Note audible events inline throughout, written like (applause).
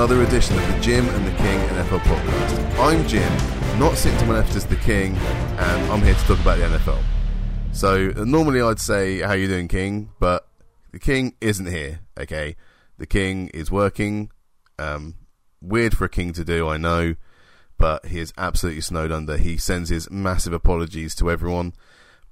another edition of the Jim and the King NFL podcast. I'm Jim, not sitting to my left as the King, and I'm here to talk about the NFL. So, uh, normally I'd say, How you doing, King? But the King isn't here, okay? The King is working. Um, weird for a King to do, I know, but he is absolutely snowed under. He sends his massive apologies to everyone,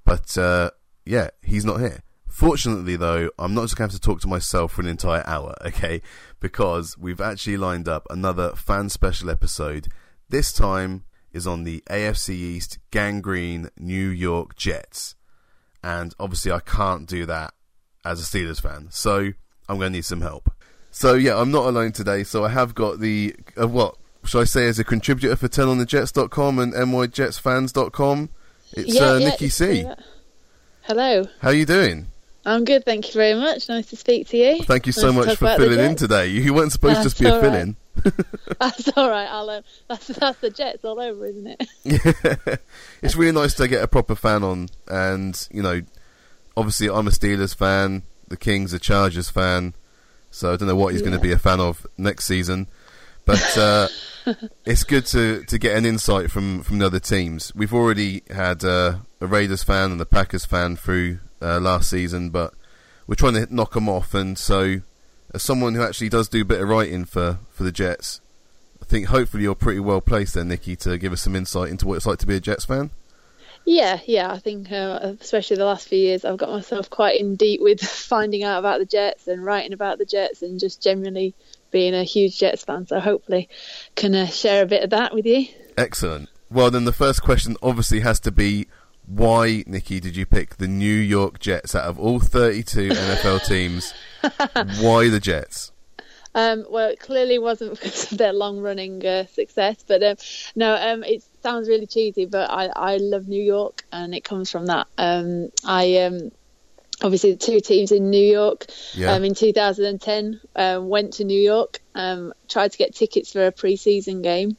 but uh, yeah, he's not here. Fortunately, though, I'm not just going to have to talk to myself for an entire hour, (laughs) okay? Because we've actually lined up another fan special episode. This time is on the AFC East Gang Green New York Jets. And obviously, I can't do that as a Steelers fan. So, I'm going to need some help. So, yeah, I'm not alone today. So, I have got the, uh, what should I say, as a contributor for turnonthejets.com and myjetsfans.com? It's Yeah, uh, yeah, Nikki C. Hello, How are you doing? I'm good, thank you very much. Nice to speak to you. Thank you so Nice much for filling in today. You weren't supposed to just be a That's fill in. That's all right. I'll, um, that's that's the Jets all over, isn't it? (laughs) Yeah. it's really nice to get a proper fan on. And, you know, obviously I'm a Steelers fan. The King's a Chargers fan. So I don't know what he's going to be a fan of next season. But uh, (laughs) it's good to, to get an insight from, from the other teams. We've already had uh, a Raiders fan and a Packers fan through uh, last season, but we're trying to knock them off. And so, as someone who actually does do a bit of writing for, for the Jets, I think hopefully you're pretty well placed there, Nikki, to give us some insight into what it's like to be a Jets fan. Yeah, yeah. I think, uh, especially the last few years, I've got myself quite in deep with (laughs) finding out about the Jets and writing about the Jets and just generally being a huge Jets fan. So hopefully, can uh, share a bit of that with you. Excellent. Well, then the first question obviously has to be why, Nikki, did you pick the New York Jets out of all 32 (laughs) NFL teams? Why the Jets? Um, well, it clearly wasn't (laughs) because of their long-running uh, success, but um, no, um, it sounds really cheesy, but I, I love New York, and it comes from that. Um, I um, obviously the two teams in New York Yeah. um, in 2010 um, went to New York, um, tried to get tickets for a pre-season game,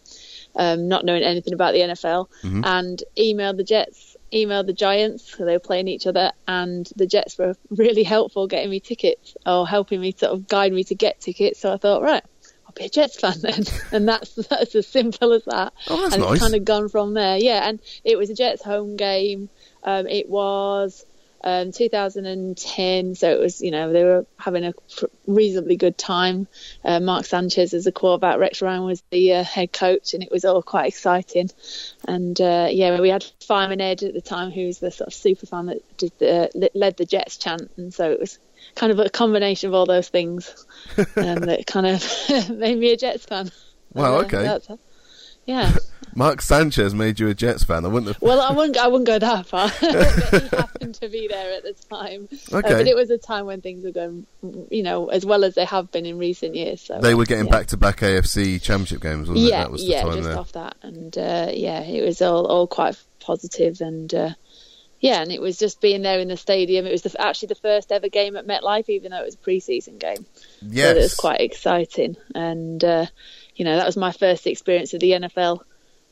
um, not knowing anything about the NFL, Mhm. and emailed the Jets, emailed the Giants, so they were playing each other, and the Jets were (laughs) really helpful getting me tickets or helping me sort of guide me to get tickets. So I thought, right, I'll be a Jets fan (laughs) then, and that's that's as simple as that. Oh, that's and nice. it's kind of gone from there. Yeah, and it was a Jets home game. Um, it was um, 2010, so it was you know they were having a reasonably good time. Uh, Mark Sanchez as a quarterback, Rex Ryan was the uh, head coach, and it was all quite exciting. And uh, yeah, we had Fireman Ed at the time, who was the sort of super fan that did the, led the Jets chant, and so it was kind of a combination of all those things um, (laughs) that kind of (laughs) made me a Jets fan. Wow, (laughs) okay. Yeah. (laughs) Mark Sanchez made you a Jets fan. I wouldn't have. Well, I (laughs) wouldn't. I wouldn't go that far. but he happened to be there at the time. Uh, Okay. but it was a time when things were going, you know, as well as they have been in recent years. So They were getting yeah. back to back AFC championship games, wasn't it? Yeah, That was the yeah, just there. off that, and uh, yeah, it was all all quite positive, and uh, yeah, and it was just being there in the stadium. It was the, actually the first ever game at MetLife, even though it was a pre-season game. Yes. So it was quite exciting, and uh, you know that was my first experience of the NFL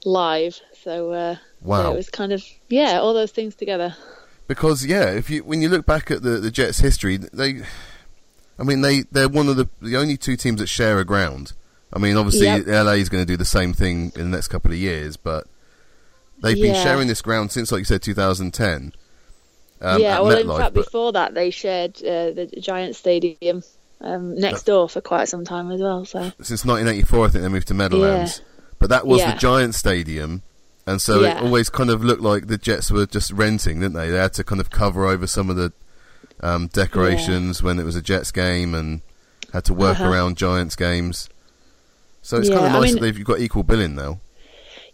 live. So uh, Wow. so it was kind of yeah, all those things together. because yeah, if you when you look back at the the Jets' history, they, I mean, they they're one of the the only two teams that share a ground. I mean, obviously, Yep. LA is going to do the same thing in the next couple of years, but they've been sharing this ground since, like you said, 2010. Um, yeah, well, in fact, but before that, they shared uh, the Giant Stadium um, next door for quite some time as well. So since 1984, I think they moved to Meadowlands. But that was Yeah. the Giant Stadium, and so it always kind of looked like the Jets were just renting, didn't they? They had to kind of cover over some of the um, decorations when it was a Jets game, and had to work Uh-huh. around Giants games. So it's Yeah, kind of I nice mean- that they've got equal billing now.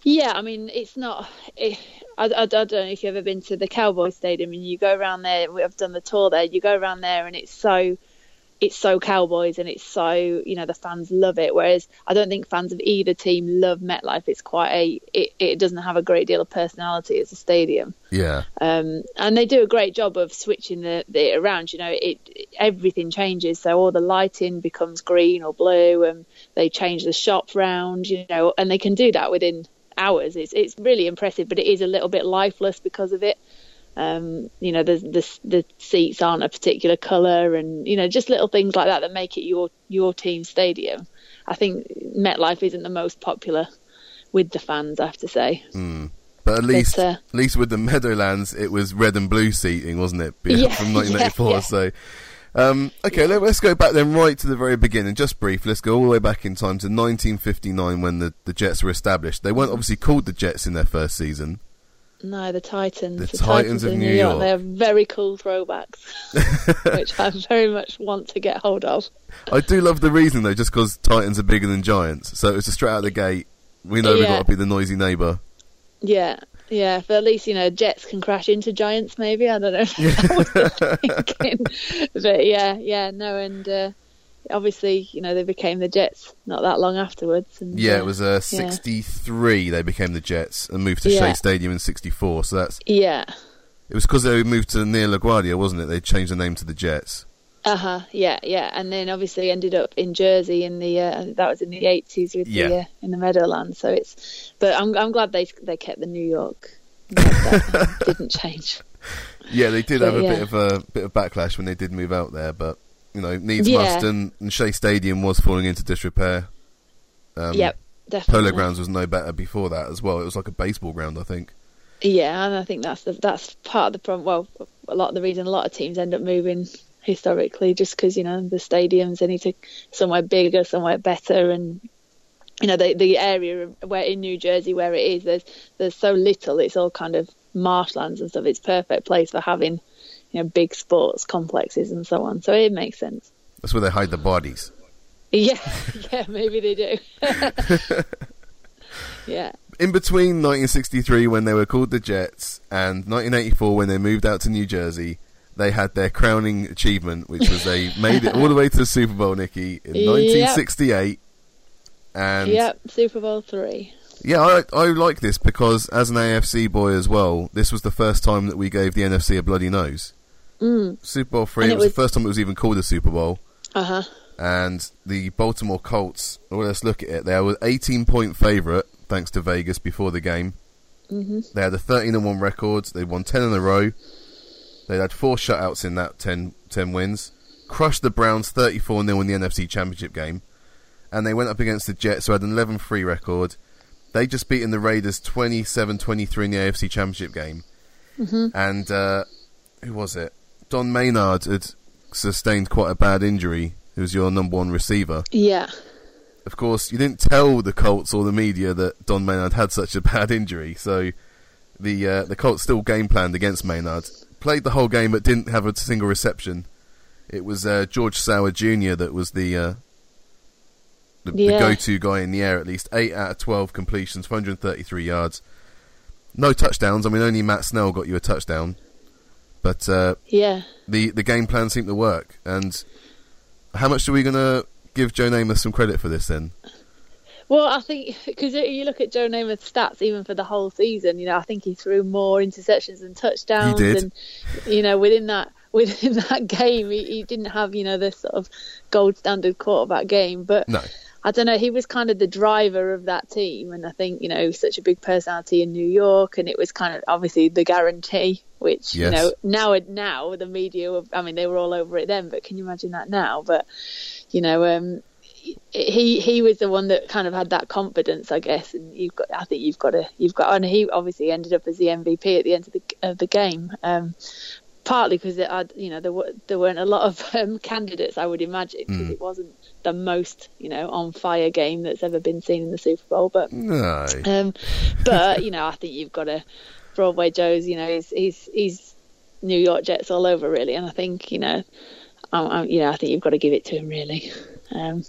Yeah, I mean, it's not. It, I, I, I don't know if you've ever been to the Cowboy Stadium and you go around there. I've done the tour there. You go around there and it's so, it's so Cowboys and it's so you know the fans love it. Whereas I don't think fans of either team love MetLife. It's quite a. It, it doesn't have a great deal of personality as a stadium. Yeah, um, and they do a great job of switching the, the around. You know, it everything changes, so all the lighting becomes green or blue, and they change the shop round. You know, and they can do that within hours. It's it's really impressive, but it is a little bit lifeless because of it. Um, you know, the, the the seats aren't a particular colour, and you know, just little things like that that make it your your team stadium. I think MetLife isn't the most popular with the fans. I have to say. Mm. But at least, uh, at least with the Meadowlands, it was red and blue seating, wasn't it? (laughs) Yeah, From 1984. (laughs) yeah, yeah. So, um, okay, let, us go back then right to the very beginning. Just brief. Let's go all the way back in time to 1959 when the, the Jets were established. They weren't obviously called the Jets in their first season. No, the Titans. The Titans of New New York. York. They are very cool throwbacks, (laughs) which I very much want to get hold of. I do love the reason though, just because Titans are bigger than Giants. So it's was just straight out the gate. We know we've got to be the noisy neighbour. Yeah, yeah. But at least you know Jets can crash into Giants. Maybe I don't know. (laughs) (laughs) thinking. But yeah, yeah, no, and uh, obviously you know they became the Jets not that long afterwards. And, Yeah, uh, it was uh, 63 they became the Jets and moved to Yeah. Shea Stadium in 64. So that's Yeah. it was because they moved to near LaGuardia, wasn't it? They changed the name to the Jets. Uh huh. Yeah, yeah, and then obviously ended up in Jersey in the uh, that was in the eighties with Yeah. the uh, in the Meadowlands. So it's, but I'm I'm glad they they kept the New York. (laughs) Didn't change. Yeah, they did But, have a bit of a bit of backlash when they did move out there, but you know, needs Yeah. must, and, and Shea Stadium was falling into disrepair. Um, yep, definitely. Polo Grounds was no better before that as well. It was like a baseball ground, I think. Yeah, and I think that's the that's part of the problem. Well, a lot of the reason a lot of teams end up moving historically, just because you know the stadiums they need to somewhere bigger, somewhere better, and you know the the area where in New Jersey where it is, there's there's so little. It's all kind of marshlands and stuff. It's perfect place for having you know big sports complexes and so on. So it makes sense. That's where they hide the bodies. Yeah, (laughs) yeah, maybe they do. (laughs) yeah, In between 1963, when they were called the Jets, and 1984, when they moved out to New Jersey, they had their crowning achievement, which was they (laughs) made it all the way to the Super Bowl, Nikki, in Yep. 1968. And yep, Super Bowl three. Yeah, I, I like this because as an AFC boy as well, this was the first time that we gave the NFC a bloody nose. Mm. Super Bowl three, it it was, was- the first time it was even called a Super Bowl. Uh huh. And the Baltimore Colts, well, let's look at it. They were 18 point favourite thanks to Vegas before the game. hmm They had a 13 and 1 record. They won 10 in a row. They had four shutouts in that 10, 10 wins. Crushed the Browns 34 0 in the NFC Championship game. And they went up against the Jets, who had an 11 3 record. They just beaten the Raiders 27 23 in the AFC Championship game. hmm And uh, who was it? Don Maynard had sustained quite a bad injury, who was your number one receiver. Yeah. Of course, you didn't tell the Colts or the media that Don Maynard had such a bad injury, so the uh, the Colts still game planned against Maynard. Played the whole game, but didn't have a single reception. It was uh, George Sauer Jr. that was the uh, the, the go-to guy in the air. At least eight out of twelve completions, 433 yards, no touchdowns. I mean, only Matt Snell got you a touchdown, but uh, Yeah. the the game plan seemed to work. And how much are we going to give Joe Namath some credit for this then? Well, I think because you look at Joe Namath's stats, even for the whole season, you know, I think he threw more interceptions than touchdowns, He did. and you know, within that within (laughs) that game, he, he didn't have you know the sort of gold standard quarterback game, but No. I don't know, he was kind of the driver of that team, and I think you know such a big personality in New York, and it was kind of obviously the guarantee, which Yes. you know now now the media, were, I mean, they were all over it then, but can you imagine that now? But you know, um, he he was the one that kind of had that confidence, I guess, and you've got, I think you've got to, you've got, and he obviously ended up as the MVP at the end of the of the game. Um, partly because it had, you know, there were there weren't a lot of (laughs) um, candidates, I would imagine, because Mm. it wasn't the most, you know, on fire game that's ever been seen in the Super Bowl. But No. um, but you know, I think you've got to Broadway Joe's. You know, he's he's he's New York Jets all over really, and I think you know, um, um, you know, I think you've got to give it to him really. Um,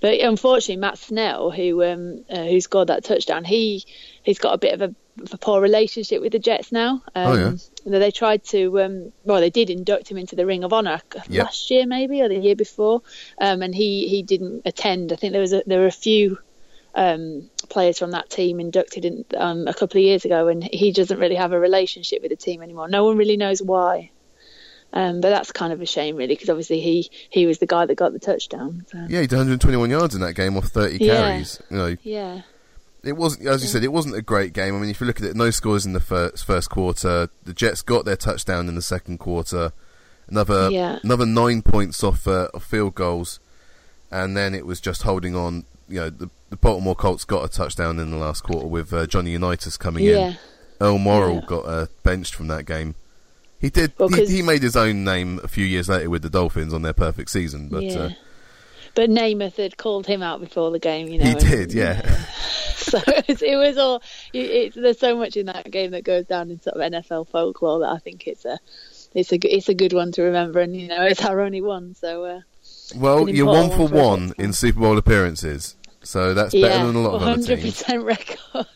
but unfortunately, Matt Snell, who um, uh, who scored that touchdown, he he's got a bit of a, of a poor relationship with the Jets now. Um, Oh, yeah. you know, they tried to, um, well, they did induct him into the Ring of Honor Yep. last year, maybe, or the year before, um, and he, he didn't attend. I think there was a, there were a few um, players from that team inducted in, um, a couple of years ago, and he doesn't really have a relationship with the team anymore. No one really knows why. Um, but that's kind of a shame, really, because obviously he, he was the guy that got the touchdown. So. Yeah, he did 121 yards in that game off 30 Yeah. carries. You know, Yeah. It wasn't as you said, it wasn't a great game. I mean, if you look at it, no scores in the first first quarter. The Jets got their touchdown in the second quarter. Another Yeah. another nine points off uh, of field goals, and then it was just holding on you know the, the Baltimore Colts got a touchdown in the last quarter with uh, Johnny Unitas coming Yeah. in. Earl Morrall Yeah. got uh, benched from that game. He did. Well, he, he made his own name a few years later with the Dolphins on their perfect season, but yeah. uh, but Namath had called him out before the game, you know. he and- did. Yeah, So (laughs) it was, it was all. It, there's so much in that game that goes down in sort of NFL folklore that I think it's a, it's a, it's a good one to remember, and you know, it's our only one. So uh, well, you're one for one one in Super Bowl appearances, so that's better yeah, than a lot of other 100 teams. percent (laughs) record.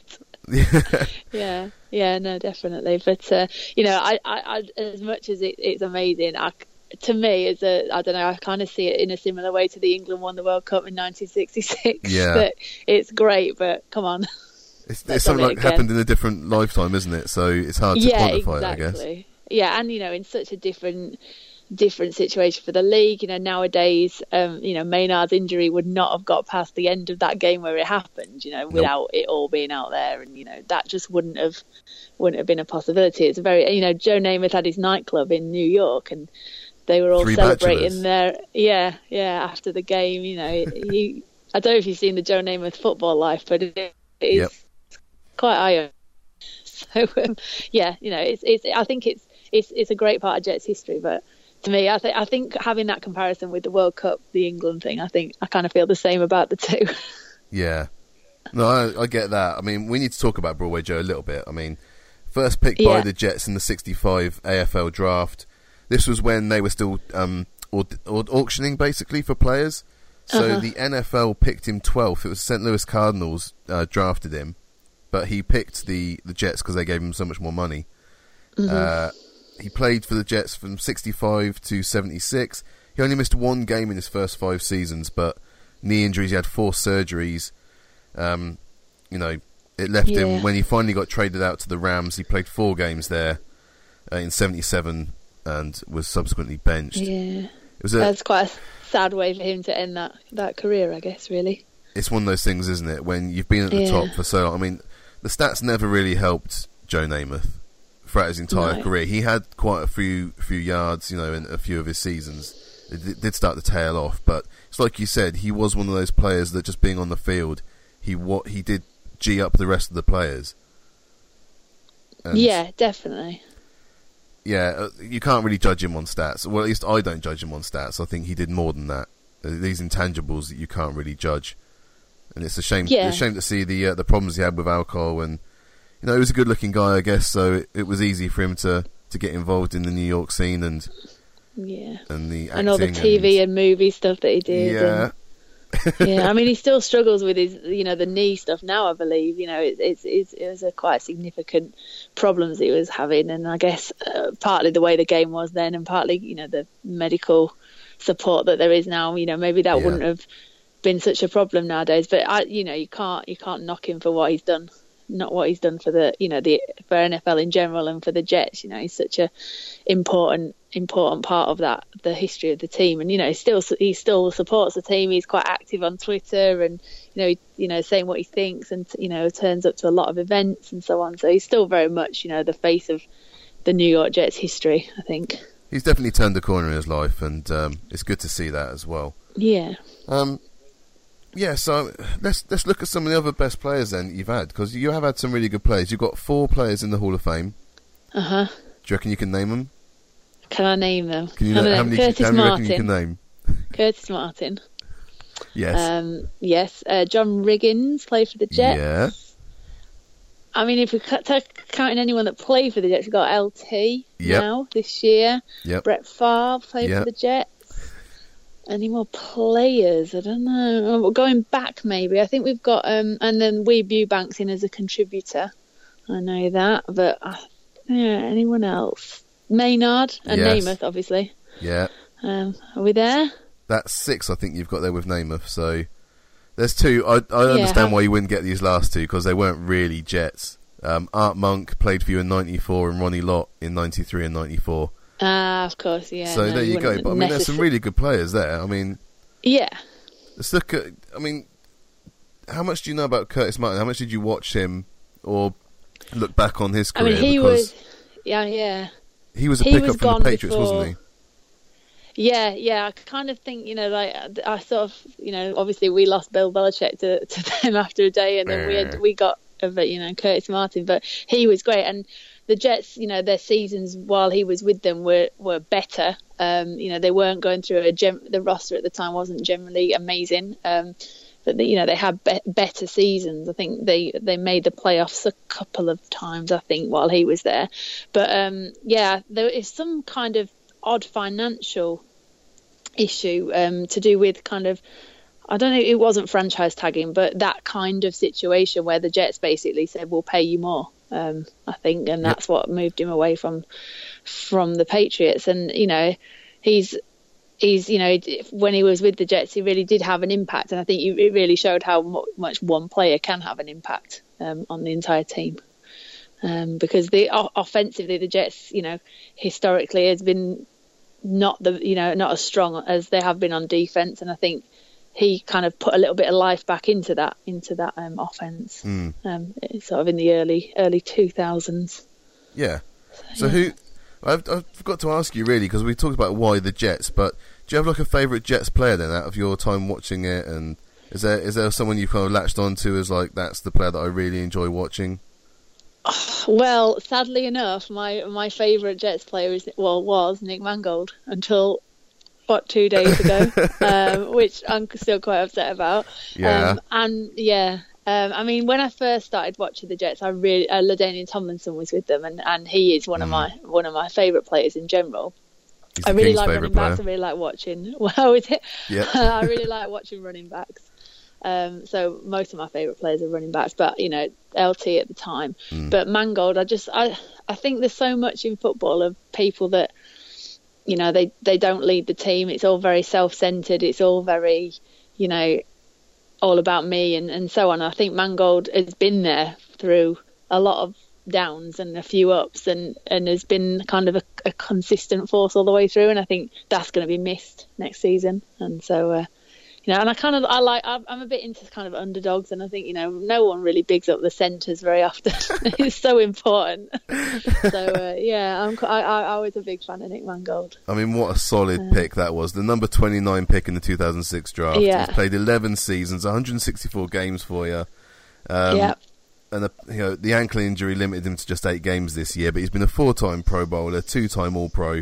(laughs) yeah, yeah, no, definitely. But uh, you know, I, I, I, as much as it, it's amazing, I, to me, it's a, I don't know, I kind of see it in a similar way to the England won the World Cup in 1966. (laughs) Yeah. that it's great, but come on. It's, it's something like again. happened in a different lifetime, isn't it? So it's hard to yeah, quantify exactly. it, I guess. Yeah, and you know, in such a different different situation for the league. You know, nowadays, um, you know, Maynard's injury would not have got past the end of that game where it happened. You know, without it all being out there, and you know, that just wouldn't have wouldn't have been a possibility. It's a very, you know, Joe Namath had his nightclub in New York, and they were all Three celebrating bachelors. their yeah, yeah, after the game. You know, (laughs) he. I don't know if you've seen the Joe Namath football life, but it, it is Yep. quite eye (laughs) so um, yeah, you know, it's it's. I think it's it's it's a great part of Jets history. But to me, I think I think having that comparison with the World Cup, the England thing, I think I kind of feel the same about the two. (laughs) Yeah. No, I, I get that. I mean, we need to talk about Broadway Joe a little bit. I mean, first picked by the Jets in the 65 AFL draft. This was when they were still um, aud- aud- auctioning, basically, for players. So Uh-huh. the NFL picked him 12th. It was St. Louis Cardinals uh, drafted him, but he picked the, the Jets because they gave him so much more money. Mm-hmm. Uh, he played for the Jets from 65 to 76. He only missed one game in his first five seasons, but knee injuries. He had four surgeries. Um, you know, it left Yeah. him when he finally got traded out to the Rams. He played four games there uh, in '77 and was subsequently benched. yeah, It was a, that's quite a sad way for him to end that that career, I guess. Really. it's one of those things, isn't it? When you've been at the Yeah. top for so long. I mean, the stats never really helped Joe Namath throughout his entire No. career. He had quite a few few yards, you know, in a few of his seasons. It did start to tail off, but it's like you said, he was one of those players that just being on the field, he what he did g up the rest of the players. And, yeah, definitely. Yeah, uh, you can't really judge him on stats. Well, at least I don't judge him on stats. I think he did more than that. Uh, These intangibles that you can't really judge, and it's a shame. Yeah. It's a shame to see the uh, the problems he had with alcohol. And you know, he was a good-looking guy, I guess. So it, it was easy for him to, to get involved in the New York scene and Yeah, and the acting and all the TV and, movie stuff that he did. yeah, and- yeah, I mean, he still struggles with his, you know, the knee stuff now. I believe, you know, it's it's, it's it was a quite significant problems he was having, and I guess uh, partly the way the game was then, and partly, you know, the medical support that there is now. You know, maybe that Yeah. wouldn't have been such a problem nowadays. But I, you know, you can't you can't knock him for what he's done, not what he's done for the, you know, the for NFL in general and for the Jets. You know, he's such a important important part of that the history of the team and you know he still he still supports the team he's quite active on twitter and you know he, you know saying what he thinks and you know turns up to a lot of events and so on so he's still very much you know the face of the new york jets history i think he's definitely turned the corner in his life, and um, it's good to see that as well. yeah Um, yeah, so let's let's look at some of the other best players then you've had because you have had some really good players. You've got four players in the Hall of Fame. uh-huh Do you reckon you can name them? can i name them Can you know, how name- many? curtis how many reckon you can martin name? (laughs) curtis martin Yes. um yes uh, john riggins played for the jets Yeah. I mean, if we cut, take, counting anyone that played for the Jets, we've got LT Yep. now this year. Yep. Brett Favre played Yep. for the Jets. Any more players? I don't know. Oh, Going back, maybe. I think we've got, um, and then Weeb Ewbanks in as a contributor. I know that, but uh, yeah, anyone else? Maynard and Yes. Namath, obviously. Yeah. Um, are we there? That's six. I think you've got there with Namath. So there's two. I I understand how- why you wouldn't get these last two because they weren't really Jets. Um, Art Monk played for you in '94 and Ronnie Lott in '93 and '94. Ah, of course, yeah. so no, there you go. But I mean, there's some really good players there. I mean, Yeah. let's look at. I mean, how much do you know about Curtis Martin? How much did you watch him or look back on his career? I mean, he because was. Yeah, yeah. he was a he pickup was from the Patriots, before- wasn't he? Yeah, yeah. I kind of think, you know, like I sort of, you know, obviously we lost Bill Belichick to, to (laughs) them after a day, and then we had, we got, you know, Curtis Martin, but he was great. And the Jets, you know, their seasons while he was with them were were better. Um, you know, they weren't going through a gem- the roster at the time wasn't generally amazing. Um, but you know they had be- better seasons. I think they they made the playoffs a couple of times. I think while he was there, but um, yeah, there is some kind of odd financial issue um, to do with kind of I don't know it wasn't franchise tagging, but that kind of situation where the Jets basically said we'll pay you more. Um, I think, and that's what moved him away from from the Patriots. And you know, he's he's you know when he was with the Jets, he really did have an impact, and I think it really showed how much one player can have an impact um, on the entire team. Um, because the offensively, the Jets, you know, historically has been not the you know not as strong as they have been on defense, and I think he kind of put a little bit of life back into that into that um, offense, mm. um, sort of in the early early two thousands. Yeah. So, so yeah. who? I've, I've forgot to ask you really because we talked about why the Jets, but do you have like a favourite Jets player then out of your time watching it? And is there is there someone you've kind of latched onto as like that's the player that I really enjoy watching? (sighs) Well, sadly enough, my my favourite Jets player is well was Nick Mangold until what two days ago, (laughs) um, which I'm still quite upset about. Yeah. Um, and yeah, um, I mean, when I first started watching the Jets, I really uh, LaDainian Tomlinson was with them, and, and he is one mm. of my one of my favourite players in general. He's I really King's like running player. backs. I really like watching. (laughs) Well, is it? Yeah. (laughs) I really like watching running backs. Um, so most of my favourite players are running backs, but you know LT at the time. Mm. But Mangold, I just I I think there's so much in football of people that you know they they don't lead the team. It's all very self-centered. It's all very you know all about me and and so on. I think Mangold has been there through a lot of downs and a few ups and and has been kind of a, a consistent force all the way through and I think that's going to be missed next season and so uh, you know, and I kind of I like I'm a bit into kind of underdogs, and I think you know no one really bigs up the centres very often. (laughs) it's so important. (laughs) so uh, yeah, I'm I, I, I was a big fan of Nick Mangold. I mean, what a solid uh, pick that was. The number 29 pick in the 2006 draft. Yeah. He's played 11 seasons, 164 games for you. Um, yeah. And the, you know the ankle injury limited him to just eight games this year, but he's been a four-time Pro Bowler, two-time All-Pro.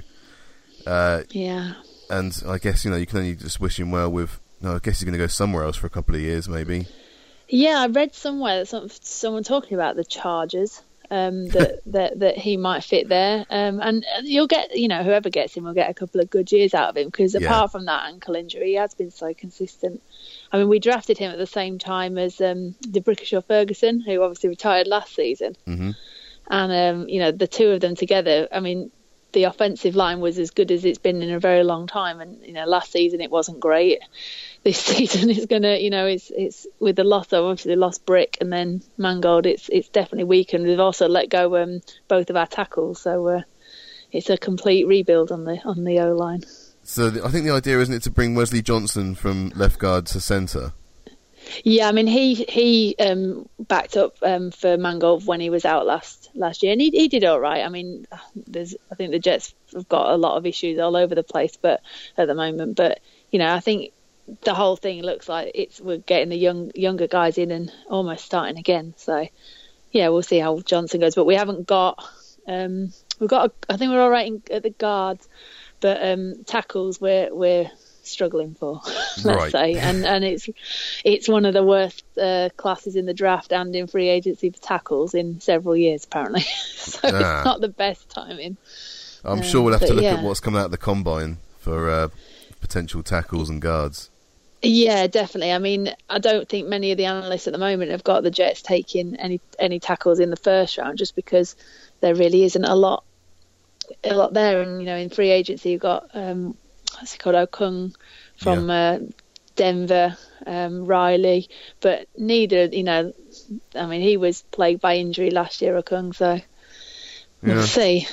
Uh, yeah. And I guess you know you can only just wish him well with no, I guess he's going to go somewhere else for a couple of years, maybe. Yeah, I read somewhere that some, someone talking about the Chargers. Um, that, (laughs) that that he might fit there, um, and you'll get you know whoever gets him will get a couple of good years out of him because yeah. apart from that ankle injury, he has been so consistent. I mean, we drafted him at the same time as um, D'Brickashaw Ferguson, who obviously retired last season, mm-hmm. and um, you know the two of them together. I mean, the offensive line was as good as it's been in a very long time, and you know last season it wasn't great (laughs) this season is gonna, you know, it's it's with the loss of obviously lost Brick and then Mangold, it's it's definitely weakened. We've also let go um, both of our tackles, so uh, it's a complete rebuild on the on the O line. So the, I think the idea isn't it to bring Wesley Johnson from left guard to centre. Yeah, I mean he he um, backed up um, for Mangold when he was out last last year, and he he did all right. I mean, there's I think the Jets have got a lot of issues all over the place, but at the moment, but you know I think the whole thing looks like it's we're getting the young younger guys in and almost starting again. So yeah, we'll see how Johnson goes. But we haven't got um, we've got a, I think we're all right in, at the guards, but um, tackles we're we're struggling for, (laughs) let's right. say, and and it's it's one of the worst uh, classes in the draft and in free agency for tackles in several years apparently. (laughs) so ah. it's not the best timing. I'm um, sure we'll have to look yeah. at what's coming out of the combine for uh, potential tackles and guards. Yeah, definitely. I mean, I don't think many of the analysts at the moment have got the Jets taking any any tackles in the first round, just because there really isn't a lot a lot there. And you know, in free agency, you've got um, what's he called, Okung from yeah. uh, Denver, um, Riley, but neither. You know, I mean, he was plagued by injury last year, Okung. So we'll yeah. see.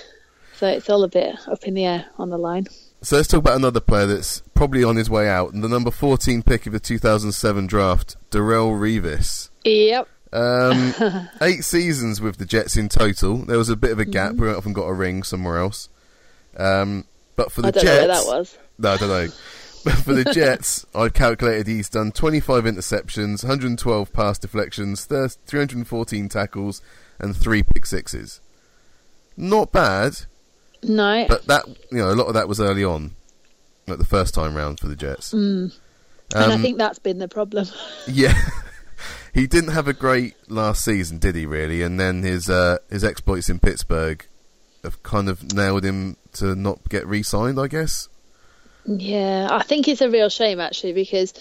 So it's all a bit up in the air on the line. So let's talk about another player that's probably on his way out. And the number 14 pick of the 2007 draft, Darrelle Revis. Yep. Um, (laughs) eight seasons with the Jets in total. There was a bit of a gap. Mm-hmm. We and got a ring somewhere else. Um, But for the I don't Jets, know where that was. No, I don't know. But for the Jets, I've calculated he's done 25 interceptions, 112 pass deflections, 314 tackles, and three pick sixes. Not bad, No. but that you know a lot of that was early on, like the first time round for the Jets. Mm. and I Um, think that's been the problem. (laughs) Yeah, (laughs) he didn't have a great last season, did he? Really, and then his uh, his exploits in Pittsburgh have kind of nailed him to not get re-signed, I guess. Yeah, I think it's a real shame actually because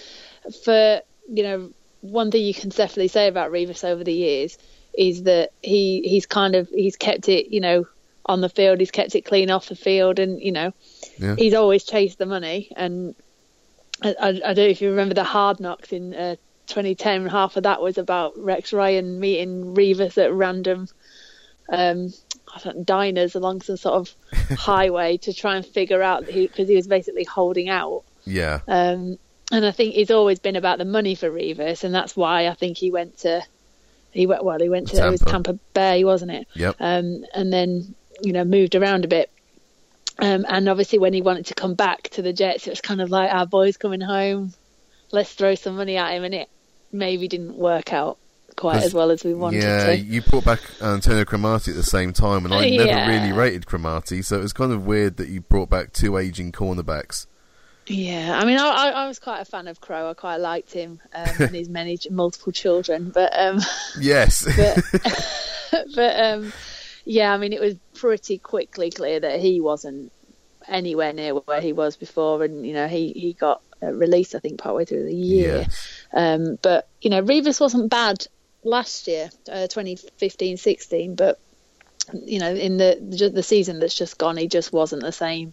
for you know one thing you can definitely say about Revis over the years is that he he's kind of he's kept it you know on the field. He's kept it clean off the field and you know Yeah. he's always chased the money. And I, I, I don't know if you remember the hard knocks in uh, 2010 half of that was about Rex Ryan meeting Revis at random. Um I don't know, diners along some sort of (laughs) highway to try and figure out because he was basically holding out Yeah, um, and I think it's always been about the money for Revis, and that's why I think he went to he went well. He went to it was Tampa. Tampa Bay, wasn't it? Yep. Um, and then you know moved around a bit. Um, and obviously, when he wanted to come back to the Jets, it was kind of like our boy's coming home. Let's throw some money at him, and it maybe didn't work out quite as well as we wanted yeah. to. You brought back Antonio Cromartie at the same time, and I (laughs) never really rated Cromartie, so it was kind of weird that you brought back two aging cornerbacks. Yeah, I mean, I, I, was quite a fan of Crow. I quite liked him um, and his many multiple children, but um, (laughs) Yes, (laughs) but but um, yeah, I mean, it was pretty quickly clear that he wasn't anywhere near where he was before, and you know, he he got uh, released, I think, partway through the year. yeah, Um, but you know, Revis wasn't bad last year, uh, 2015-16, but you know, in the the season that's just gone, he just wasn't the same.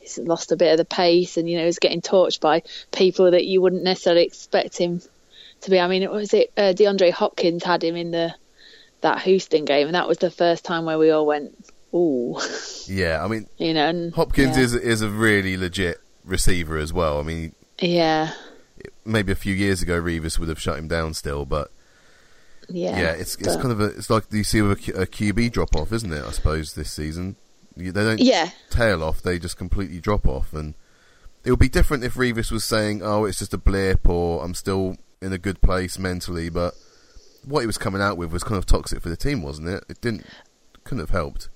He's lost a bit of the pace, and you know, he's getting torched by people that you wouldn't necessarily expect him to be. I mean, it was it uh, DeAndre Hopkins had him in the that Houston game, and that was the first time where we all went, "Ooh," (laughs) yeah. I mean, you know. And, Hopkins yeah. is is a really legit receiver as well. I mean, yeah, maybe a few years ago Revis would have shut him down still, but yeah, yeah, it's it's but- kind of a it's like you see with a, a QB drop off, isn't it? I suppose this season they don't yeah, tail off; they just completely drop off, and it would be different if Revis was saying, "Oh, it's just a blip," or "I'm still in a good place mentally," but what he was coming out with was kind of toxic for the team, wasn't it? It didn't couldn't have helped.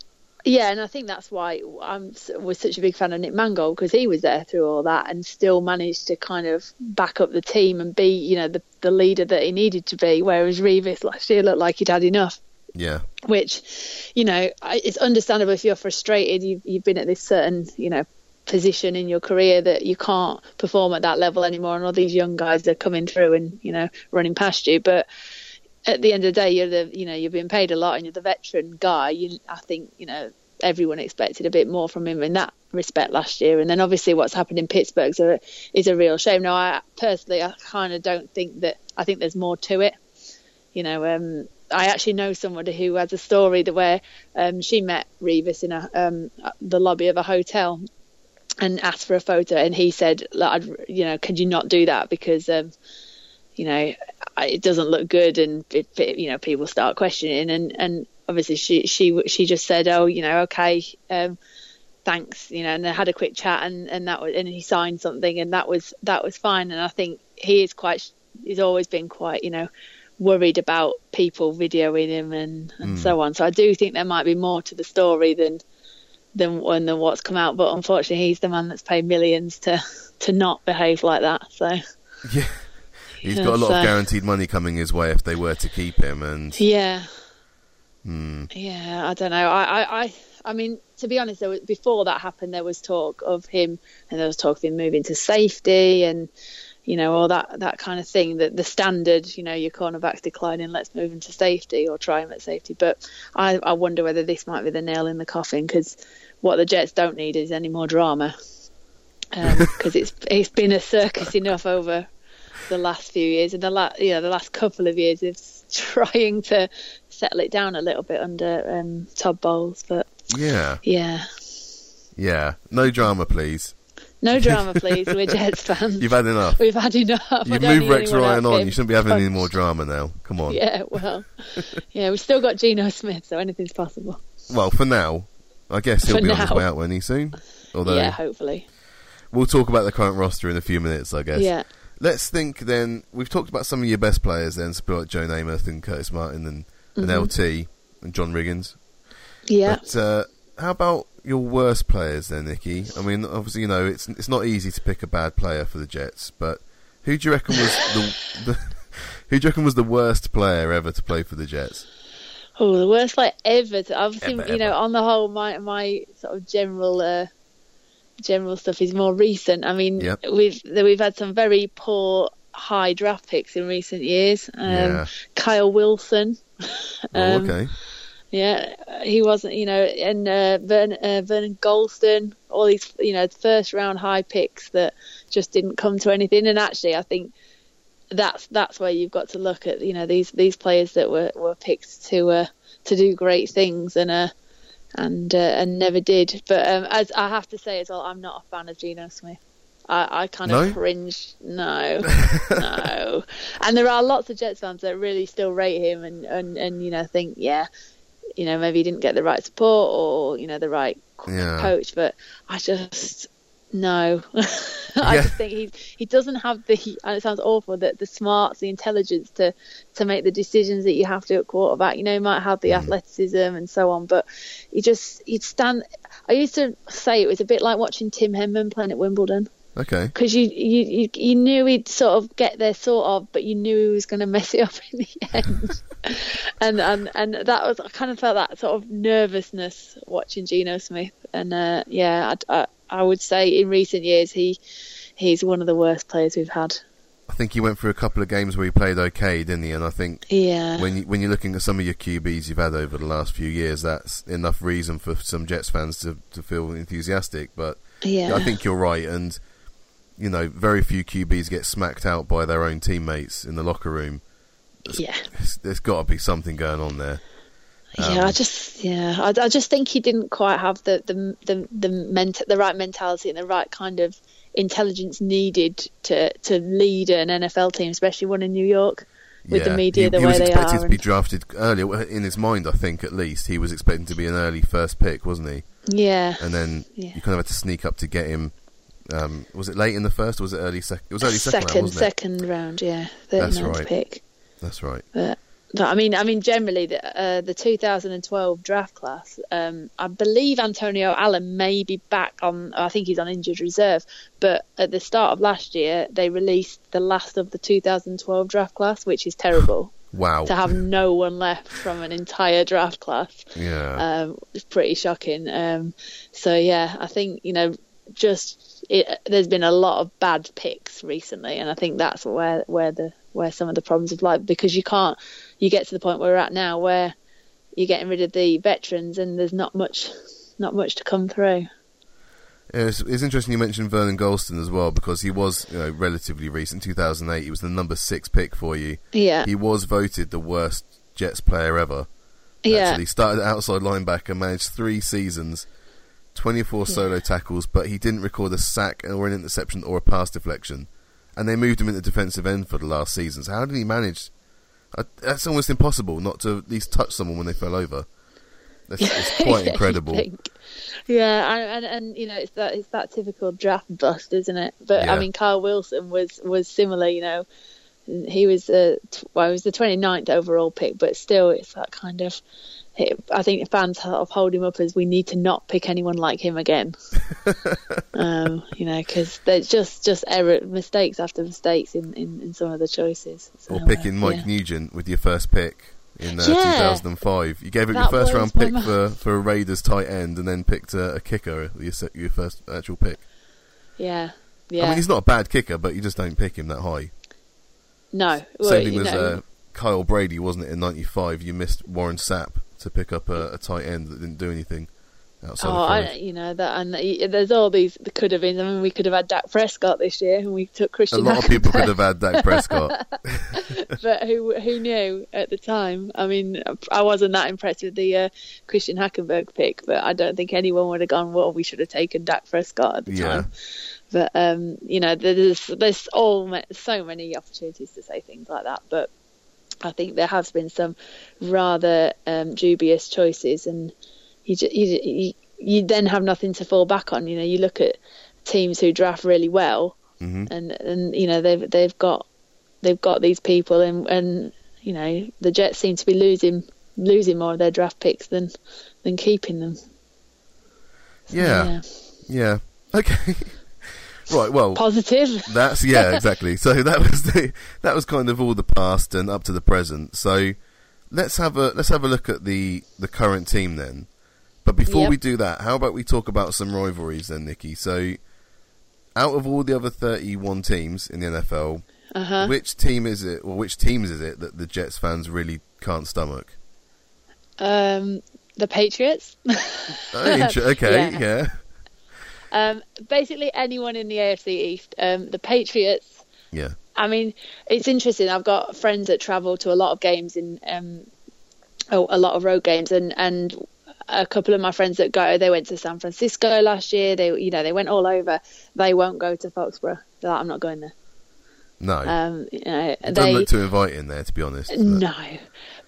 Yeah, and I think that's why I'm was such a big fan of Nick Mangold because he was there through all that and still managed to kind of back up the team and be, you know, the the leader that he needed to be. Whereas Revis last year looked like he'd had enough. Yeah, Which, you know, it's understandable if you're frustrated. You've you've been at this certain, you know, position in your career that you can't perform at that level anymore, and all these young guys are coming through and you know running past you, but at the end of the day, you're the you know you're being paid a lot and you're the veteran guy. You, I think you know everyone expected a bit more from him in that respect last year. And then obviously what's happened in Pittsburgh is a, is a real shame. Now, I personally, I kind of don't think that. I think there's more to it. You know, um, I actually know somebody who has a story that where um, she met Revis in a, um, the lobby of a hotel and asked for a photo, and he said, "You know, could you not do that because." Um, you know, it doesn't look good, and it- you know, people start questioning, and and obviously she she she just said, oh, you know, okay, um, thanks, you know, and they had a quick chat, and and that was, and he signed something, and that was that was fine, and I think he is quite, he's always been quite, you know, worried about people videoing him and and so on. So I do think there might be more to the story than than than what's come out, but unfortunately, he's the man that's paid millions to to not behave like that. So. (laughs) yeah. He's got a lot so- of guaranteed money coming his way if they were to keep him, and Yeah. Hmm, Yeah, I don't know. I, I, I, I mean, to be honest, there was, before that happened, there was talk of him, and there was talk of him moving to safety, and you know, all that that kind of thing. That the standard, you know, your cornerback's declining, let's move him to safety or try him at safety. But I, I wonder whether this might be the nail in the coffin because what the Jets don't need is any more drama (laughs) because it's it's been a circus enough over the last few years and the last you know the last couple of years of (laughs) trying to settle it down a little bit under um, Todd Bowles. But yeah, yeah, yeah. No drama, please. no (laughs) drama, please. We're Jets fans. You've had enough. We've had enough. You've moved Rex Ryan on. You shouldn't be having any more (laughs) drama now. Come on. Yeah, well, yeah, we've still got Geno Smith, so anything's possible. Well, for now, I guess he'll For be on his way out, won't he? Soon. Although yeah, hopefully. we'll talk about the current roster in a few minutes, I guess. Yeah. Let's think then. We've talked about some of your best players then, so people like Joe Namath and Curtis Martin and, and Mhm. LT and John Riggins. Yeah. But uh, how about your worst players then, Nikki? I mean, obviously, you know, it's it's not easy to pick a bad player for the Jets, but who do you reckon was (laughs) the, the who do you reckon was the worst player ever to play for the Jets? Oh, the worst like ever. To, obviously, Ever, you know, on the whole, my my sort of general uh, general stuff is more recent. I mean, Yep. we've we've had some very poor high draft picks in recent years. Um, Yeah. Kyle Wilson. oh, (laughs) um, okay. Yeah, he wasn't, you know, and uh, Vern, uh, Vernon Gholston, all these, you know, first round high picks that just didn't come to anything. And actually, I think that's that's where you've got to look at, you know, these these players that were, were picked to uh, to do great things and uh, and uh, and never did. But um, as I have to say as well, I'm not a fan of Geno Smith. I, I kind No? of cringe. No, (laughs) no. And there are lots of Jets fans that really still rate him and, and, and you know think yeah, you know maybe he didn't get the right support or you know the right Yeah. coach. But I just no. (laughs) I Yeah. just think he he doesn't have the and it sounds awful that the smarts, the intelligence to to make the decisions that you have to at quarterback. You know, he might have the Mm. athleticism and so on, but he just he'd stand. I used to say it was a bit like watching Tim Henman playing at Wimbledon Okay. because you, you you you knew he'd sort of get there sort of, but you knew he was going to mess it up in the (laughs) end. and and and that was I kind of felt that sort of nervousness watching Geno Smith, and uh, yeah, I, I I would say in recent years he he's one of the worst players we've had. I think he went through a couple of games where he played okay, didn't he? And I think Yeah, when you, when you're looking at some of your QBs you've had over the last few years, that's enough reason for some Jets fans to, to feel enthusiastic. But yeah, I think you're right, and you know, very few QBs get smacked out by their own teammates in the locker room. yeah. There's- there's got to be something going on there. yeah, um, I just yeah, I, I just think he didn't quite have the the the the, ment- the right mentality and the right kind of intelligence needed to to lead an NFL team, especially one in New York with the media he, the he way was expected are. to be drafted earlier in his mind. I think at least he was expecting to be an early first pick, wasn't he? yeah, And then Yeah. you kind of had to sneak up to get him. Um, was it late in the first? or Was it early second? It was early second, round, second it? second round, yeah, That's right. pick. That's right. But, I mean, I mean, generally, the uh, the 2012 draft class. Um, I believe Antonio Allen may be back on. I think he's on injured reserve. But at the start of last year, they released the last of the 2012 draft class, which is terrible (laughs) Wow. to have no one left from an entire draft class. yeah. Um, it's pretty shocking. Um, so yeah, I think you know, just it, there's been a lot of bad picks recently, and I think that's where where the where some of the problems have lied because you can't you get to the point where we're at now where you're getting rid of the veterans and there's not much not much to come through. Yeah, it's, it's interesting you mentioned Vernon Gholston as well because he was you know, relatively recent. 2008, he was the number six pick for you. Yeah, He was voted the worst Jets player ever. yeah, Actually, started outside linebacker, managed three seasons, 24 solo tackles, but he didn't record a sack or an interception or a pass deflection. And they moved him into defensive end for the last season. So how did he manage? Uh, that's almost impossible not to at least touch someone when they fell over. That's, (laughs) it's quite incredible. Yeah, and, and you know it's that it's that typical draft bust, isn't it? But Yeah. I mean, Kyle Wilson was was similar. You know, he was t- well, he was the 29th overall pick, but still, it's that kind of. It, I think fans hold him up as we need to not pick anyone like him again. (laughs) um, you know, because there's just just error mistakes after mistakes in, in, in some of the choices. So, Or picking uh, Mike yeah. Nugent with your first pick in uh, Yeah. 2005. You gave up your first round pick for, for a Raiders tight end and then picked a, a kicker, your, your first actual pick. Yeah, yeah. I mean, he's not a bad kicker, but you just don't pick him that high. no, well, Same thing with uh, Kyle Brady, wasn't it, in 95? You missed Warren Sapp to pick up a, a tight end that didn't do anything outside Oh, of I, you know that, and y- there's all these could have been. I mean, we could have had Dak Prescott this year, and we took Christian. A lot of people could have had Dak Prescott. (laughs) (laughs) but who who knew at the time? I mean, I wasn't that impressed with the uh, Christian Hackenberg pick, but I don't think anyone would have gone. Well, we should have taken Dak Prescott at the Yeah. time. But um, you know, there's there's all so many opportunities to say things like that, but I think there has been some rather um, dubious choices, and you, you, you you then have nothing to fall back on. You know, you look at teams who draft really well, hmm and and you know they've they've got they've got these people, and and you know the Jets seem to be losing losing more of their draft picks than than keeping them. So, Yeah. Yeah. Okay. (laughs) right. Well, positive. That's yeah, exactly. So (laughs) that was the that was kind of all the past and up to the present. So let's have a let's have a look at the the current team then. But before Yep. we do that, how about we talk about some rivalries then, Nikki? So out of all the other 31 teams in the NFL, Uh huh. which team is it or which teams is it that the Jets fans really can't stomach? Um, the Patriots. (laughs) Oh, okay, Yeah. yeah. Um, basically, anyone in the AFC East. Um, the Patriots. Yeah. I mean, it's interesting. I've got friends that travel to a lot of games in um, oh, a lot of road games, and and a couple of my friends that go, they went to San Francisco last year. They you know they went all over. They won't go to Foxborough. They're like, I'm not going there. No. Um, you know, it doesn't they look too inviting there to be honest. but- no,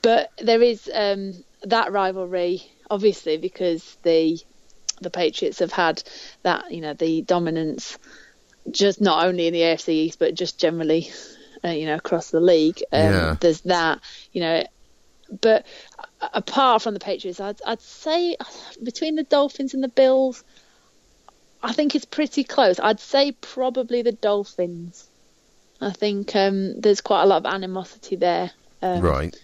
but there is um, that rivalry, obviously, because the the Patriots have had that, you know, the dominance, just not only in the AFC East, but just generally, uh, you know, across the league. Um, Yeah. There's that, you know, but apart from the Patriots, I'd, I'd say between the Dolphins and the Bills, I think it's pretty close. I'd say probably the Dolphins. I think um, there's quite a lot of animosity there. Um, Right.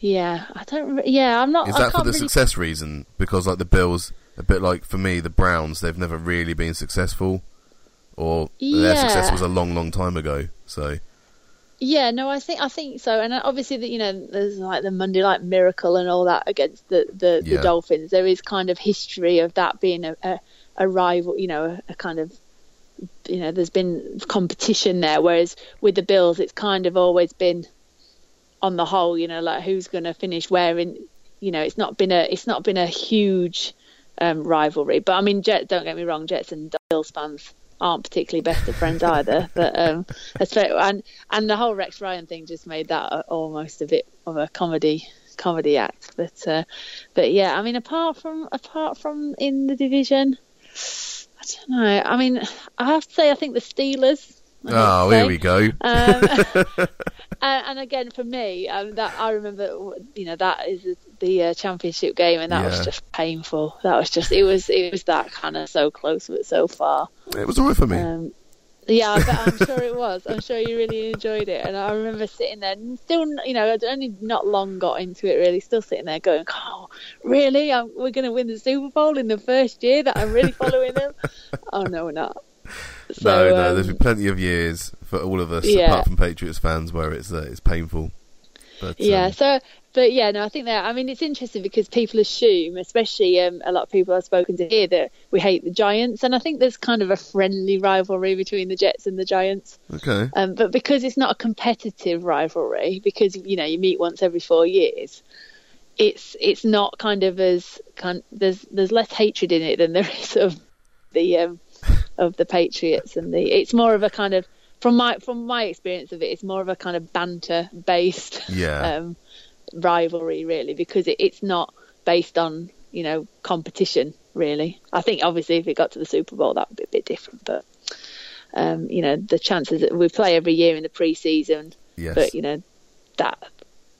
Yeah, I don't. re- Yeah, I'm not. Is that for the really, success reason? Because like the Bills, a bit like for me, the Browns, they've never really been successful, or their success was a long, long time ago. So Yeah, no, I think I think so, and uh, obviously that you know there's like the Monday Night Miracle and all that against the the, Yeah. the Dolphins. There is kind of history of that being a a, a rival, you know, a, a kind of you know there's been competition there. Whereas with the Bills, it's kind of always been on the whole, you know, like who's going to finish where in. You know, it's not been a it's not been a huge um, rivalry. But I mean, Jet, don't get me wrong, Jets and Bills fans aren't particularly best of friends either. (laughs) But um. And and the whole Rex Ryan thing just made that almost a bit of a comedy comedy act. But uh, but yeah, I mean, apart from apart from in the division, I don't know. I mean, I have to say, I think the Steelers. Oh, here we go. Um, (laughs) (laughs) and, again, for me, um, that I remember, you know, that is the uh, championship game, and that Yeah. was just painful. That was just, it was, it was that kind of so close but so far. it was alright for me. Um, yeah, I I'm sure it was. I'm sure you really enjoyed it, and I remember sitting there, and still, you know, I'd only not long got into it really, still sitting there going, "Oh, really? Um we're going to win the Super Bowl in the first year that I'm really following them?" (laughs) oh no, we're not. So, no, no, um, there's been plenty of years for all of us, Yeah. apart from Patriots fans, where it's uh, it's painful. But Yeah, um, so but yeah, no, I think that I mean it's interesting because people assume, especially um, a lot of people I've spoken to here, that we hate the Giants, and I think there's kind of a friendly rivalry between the Jets and the Giants. okay, Um, but because it's not a competitive rivalry, because you know you meet once every four years, it's it's not kind of as kind there's there's less hatred in it than there is of the um, of the Patriots and the it's more of a kind of from my from my experience of it, it's more of a kind of banter based yeah, um, rivalry really because it, it's not based on you know competition really. I think obviously if it got to the Super Bowl that would be a bit different, but um, you know the chances that we play every year in the pre-season, yes, but you know that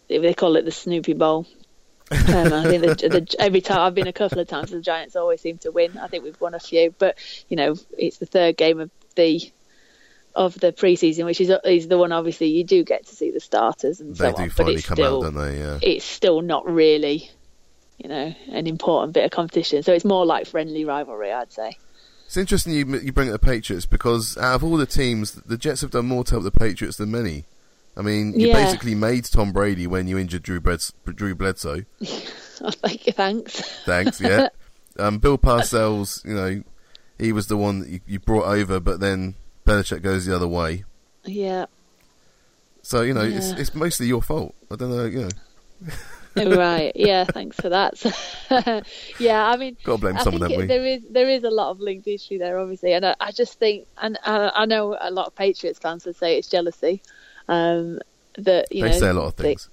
they call it the Snoopy Bowl. Um, I think the, the, every time I've been a couple of times, the Giants always seem to win. I think we've won a few, but you know it's the third game of the of the preseason, which is is the one obviously you do get to see the starters and they so do on, but finally it's come still out, don't they? Yeah, it's still not really, you know, an important bit of competition. So it's more like friendly rivalry, I'd say. It's interesting you you bring up the Patriots because out of all the teams, the Jets have done more to help the Patriots than many. I mean, you Yeah. basically made Tom Brady when you injured Drew, Drew Bledsoe. (laughs) Oh, thank you, thanks. Thanks, yeah. (laughs) um, Bill Parcells, you know, he was the one that you, you brought over, but then Belichick goes the other way. yeah, So you know, it's Yeah. it's mostly your fault. I don't know, you know, right. (laughs) Yeah, thanks for that. yeah, I mean, got to blame I someone, think it, we? there is there is a lot of linked issue there, obviously, and I, I just think, and I, I know a lot of Patriots fans would say it's jealousy. Um, that you They know, say a lot of they- things.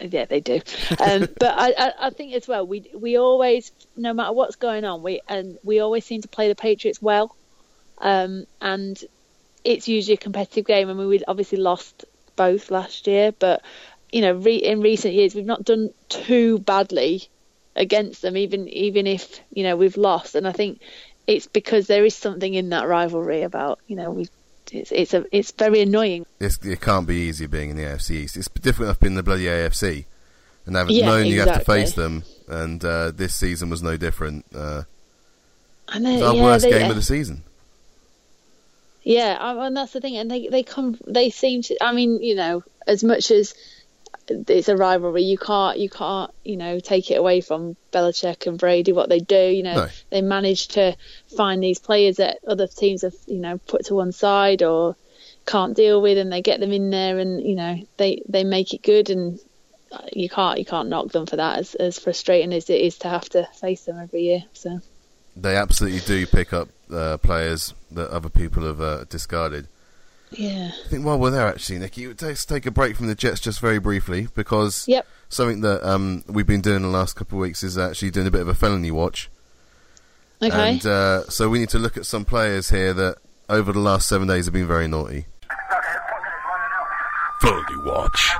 Yeah, they do. Um, (laughs) but I, I, I think as well, we we always, no matter what's going on, we and we always seem to play the Patriots well, um, and it's usually a competitive game. I mean, we obviously lost both last year, but you know, re- in recent years, we've not done too badly against them, even even if you know we've lost. And I think it's because there is something in that rivalry about you know we. It's it's a it's very annoying. It's, it can't be easy being in the AFC East. It's difficult enough being in the bloody AFC, and having Yeah, known you have to face them. And uh, this season was no different. Uh, And they, was our yeah, worst they, game of the season. Yeah, and that's the thing, and they they come, they seem to. I mean, you know, as much as it's a rivalry, you can't you can't you know take it away from Belichick and Brady what they do. You know, No. they manage to find these players that other teams have you know put to one side or can't deal with, and they get them in there, and you know they they make it good, and you can't you can't knock them for that. As as frustrating as it is to have to face them every year. So They absolutely do pick up uh, players that other people have uh, discarded. Yeah, I think while we're there, actually, Nikki, let's take a break from the Jets just very briefly because yep, something that um, we've been doing the last couple of weeks is actually doing a bit of a felony watch. okay, And uh, so we need to look at some players here that over the last seven days have been very naughty. Felony watch.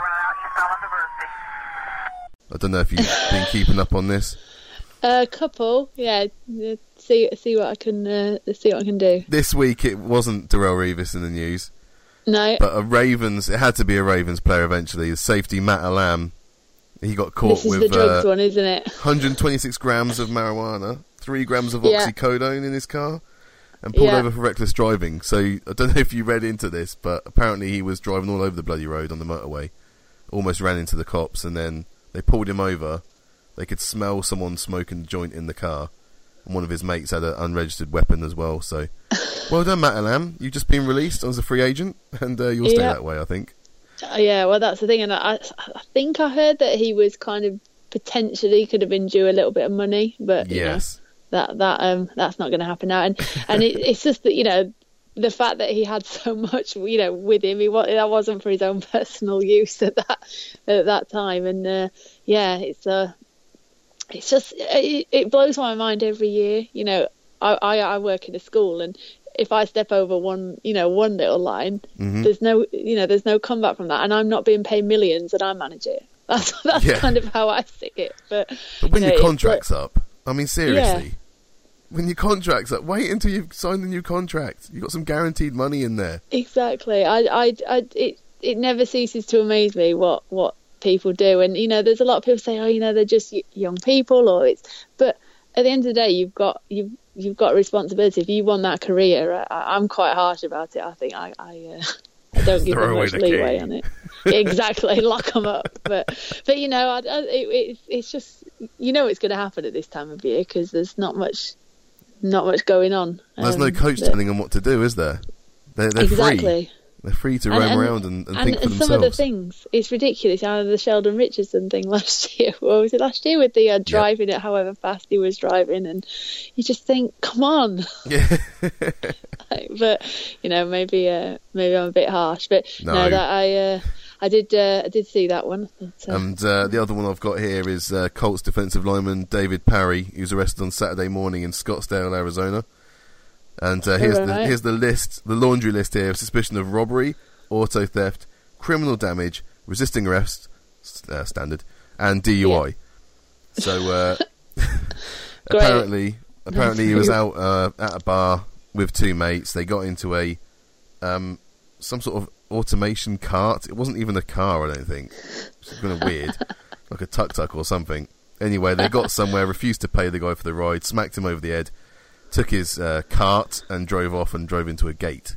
I don't know if you've (laughs) been keeping up on this. A couple, yeah. See see what I can uh, see what I can do. This week it wasn't Darrelle Revis in the news, No, but a Ravens. It had to be a Ravens player eventually. The safety Matt Elam. He got caught this is with the drugs uh, one, isn't it? 126 grams of marijuana, three grams of Yeah. oxycodone in his car, and pulled Yeah. over for reckless driving. So I don't know if you read into this, but apparently he was driving all over the bloody road on the motorway, almost ran into the cops, and then they pulled him over. They could smell someone smoking a joint in the car, and one of his mates had an unregistered weapon as well. So, (laughs) well done, Matt Elam. You've just been released as a free agent, and uh, you'll stay Yeah. that way, I think. Uh, yeah, well, that's the thing, and I, I think I heard that he was kind of potentially could have been due a little bit of money, but you know, Yes. that that um that's not going to happen now, and and it, it's just that you know the fact that he had so much you know with him, he that wasn't for his own (laughs) personal use at that at that time, and uh, yeah, it's uh it's just it, it blows my mind every year. You know, I, I I work in a school and. If I step over one, you know, one little line, Mhm. there's no, you know, there's no comeback from that, and I'm not being paid millions, and I manage it. (laughs) That's that's Yeah. kind of how I see it. But, But when you know, your contract's up, I mean, seriously, when your contract's up, wait until you've signed the new contract. You've got some guaranteed money in there. Exactly. I, I, I, it, it never ceases to amaze me what, what people do. And, you know, there's a lot of people say, oh, you know, they're just young people or it's, but at the end of the day, you've got, you've, you've got a responsibility. If you want that career, I, I'm quite harsh about it. I think I, I, uh, (laughs) I don't give them much the leeway key. on it. exactly. (laughs) Lock them up. But, but, you know, I, I, it, it's, just, you know, it's going to happen at this time of year because there's not much, not much going on. There's no Um, coach but- telling them what to do, is there? They're, they're free. They're free to roam and- around and, and, and, think for and themselves. some of the things it's ridiculous. Know, the Sheldon Richardson thing (laughs) last year. What was it last year with the uh, driving it however fast he was driving, and you just think, come on. Yeah. (laughs) (laughs) Like, but you know, maybe uh, maybe I'm a bit harsh, but no, No. that I uh, I did uh, I did see that one. But, uh, and uh, the other one I've got here is uh, Colts defensive lineman David Parry, who's arrested on Saturday morning in Scottsdale, Arizona. And uh, here's the here's the list, the laundry list here of suspicion of robbery, auto theft, criminal damage, resisting arrest, uh, standard, and DUI. So uh, (laughs) (laughs) apparently, apparently he was out uh, at a bar with two mates. They got into a um, some sort of automation cart. It wasn't even a car, I don't think. It's kind of weird, (laughs) like a tuk tuk or something. Anyway, they got somewhere, refused to pay the guy for the ride, smacked him over the head, took his uh, cart and drove off and drove into a gate.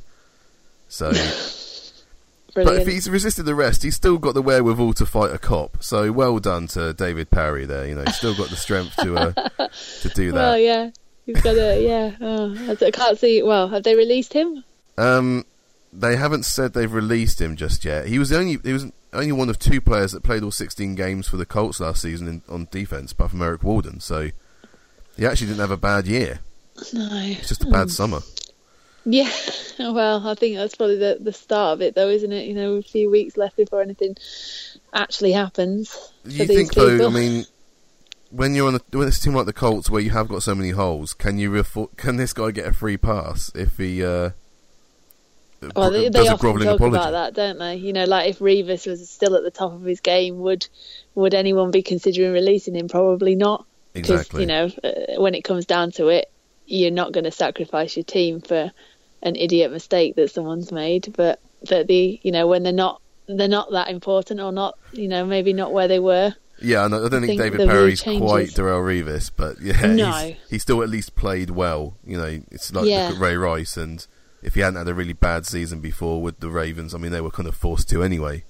So, (laughs) but if he's resisted arrest, he's still got the wherewithal to fight a cop. So well done to David Parry there. You know, he's still got the strength to uh, to do (laughs) that. well, yeah, he's got a yeah. Oh, I I can't see. Well, have they released him? Um, they haven't said they've released him just yet. He was the only he was only one of two players that played all 16 games for the Colts last season in, on defense, apart from Erik Walden. So he actually didn't have a bad year. No. It's just a bad summer. Yeah, (laughs) well, I think that's probably the the start of it, though, isn't it? You know, a few weeks left before anything actually happens. You think though? I mean, when you're on a, when it's a team like the Colts where you have got so many holes, can you afford, can this guy get a free pass if he uh, Well, they, they often talk apology? about that, don't they? You know, like if Revis was still at the top of his game, would would anyone be considering releasing him? Probably not. Because Exactly. you know, uh, when it comes down to it, you're not going to sacrifice your team for an idiot mistake that someone's made. But that the you know when they're not they're not that important or not you know maybe not where they were. Yeah, I, I don't think, think David Parry's quite Darrelle Revis, but yeah, No. he's, he still at least played well. You know, it's like Yeah. look at Ray Rice, and if he hadn't had a really bad season before with the Ravens, I mean, they were kind of forced to anyway,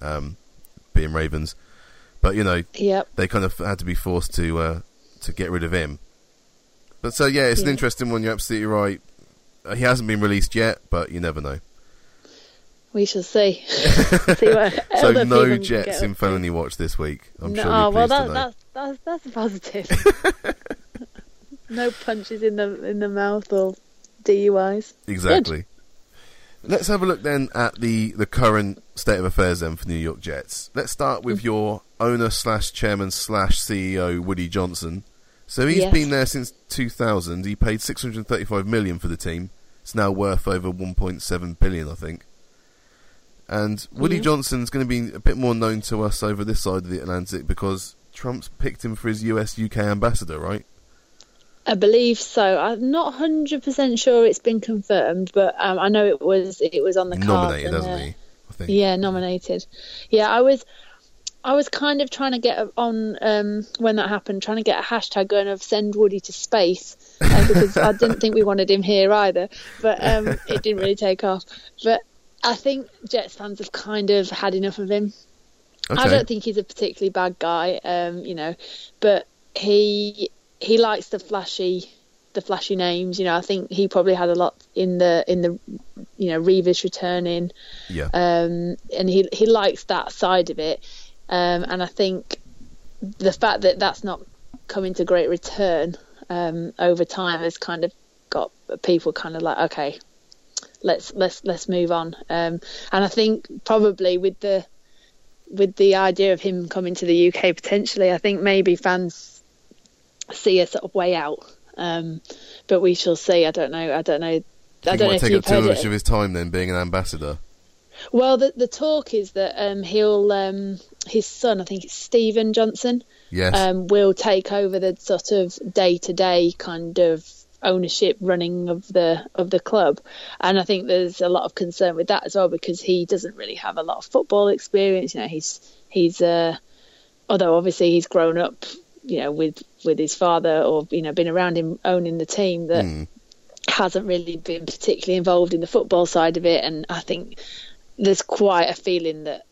um, being Ravens. But you know, Yep. they kind of had to be forced to uh, to get rid of him. But so yeah, it's an interesting one. You're absolutely right. Uh, he hasn't been released yet, but you never know. We shall see. (laughs) see what (laughs) So no Jets in felony watch this week. I'm no, sure oh, well, that, that's that's that's a positive. (laughs) no punches in the in the mouth or DUIs. Exactly. Let's have a look then at the, the current state of affairs then for New York Jets. Let's start with your owner slash chairman slash CEO Woody Johnson. So he's Yes. been there since 2000. He paid 635 million for the team. It's now worth over 1.7 billion, I think. And Woody Yeah. Johnson's going to be a bit more known to us over this side of the Atlantic because Trump's picked him for his US UK ambassador, right? I believe so. I'm not hundred percent sure it's been confirmed, but um, I know it was it was on the cards. Nominated, hasn't he? I think. Yeah, nominated. Yeah, I was, I was kind of trying to get on um, when that happened, trying to get a hashtag going of send Woody to space uh, because I didn't think we wanted him here either, but um, it didn't really take off. But I think Jets fans have kind of had enough of him. I don't think he's a particularly bad guy, um, you know, but he he likes the flashy the flashy names. You know, I think he probably had a lot in the in the you know Revis returning yeah. um, and he he likes that side of it. Um, and I think the fact that that's not coming to great return um, over time has kind of got people kind of like, okay, let's let's let's move on. Um, and I think probably with the with the idea of him coming to the UK potentially, I think maybe fans see a sort of way out. Um, but we shall see. I don't know. I don't know. I don't know take up too much of his time then being an ambassador. Well, the the talk is that um, he'll um, his son, I think it's Stephen Johnson, Yes. um, will take over the sort of day to day kind of ownership running of the of the club, and I think there's a lot of concern with that as well because he doesn't really have a lot of football experience. You know, he's he's uh, although obviously he's grown up, you know, with with his father or you know been around him owning the team that Mm. hasn't really been particularly involved in the football side of it, and I think there's quite a feeling that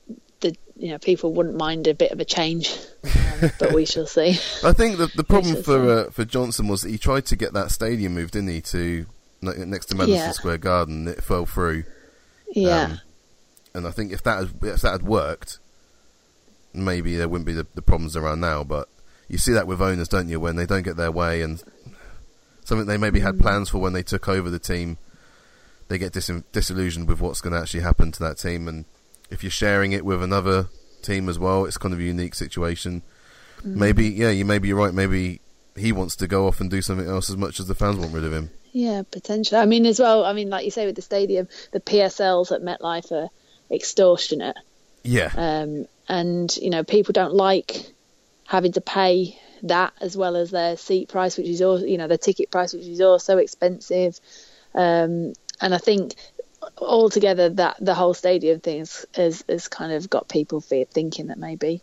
you know people wouldn't mind a bit of a change, um, (laughs) but we shall see. I think the the problem for uh, for Johnson was that he tried to get that stadium moved, didn't he, to next to Madison Yeah. Square Garden. It fell through, Yeah, Um, and I think if that had, if that had worked, maybe there wouldn't be the, the problems around now. But you see that with owners, don't you? When they don't get their way and something they maybe Mm. had plans for when they took over the team, they get dis- disillusioned with what's going to actually happen to that team. And if you're sharing it with another team as well, it's kind of a unique situation. Mm. Maybe, yeah, you maybe you're right. Maybe he wants to go off and do something else as much as the fans want rid of him. yeah, potentially. I mean, as well. I mean, like you say with the stadium, the PSLs at MetLife are extortionate. Yeah, um, and you know people don't like having to pay that as well as their seat price, which is also you know their ticket price, which is also expensive. Um, and I think altogether that the whole stadium thing has, has, has kind of got people thinking that maybe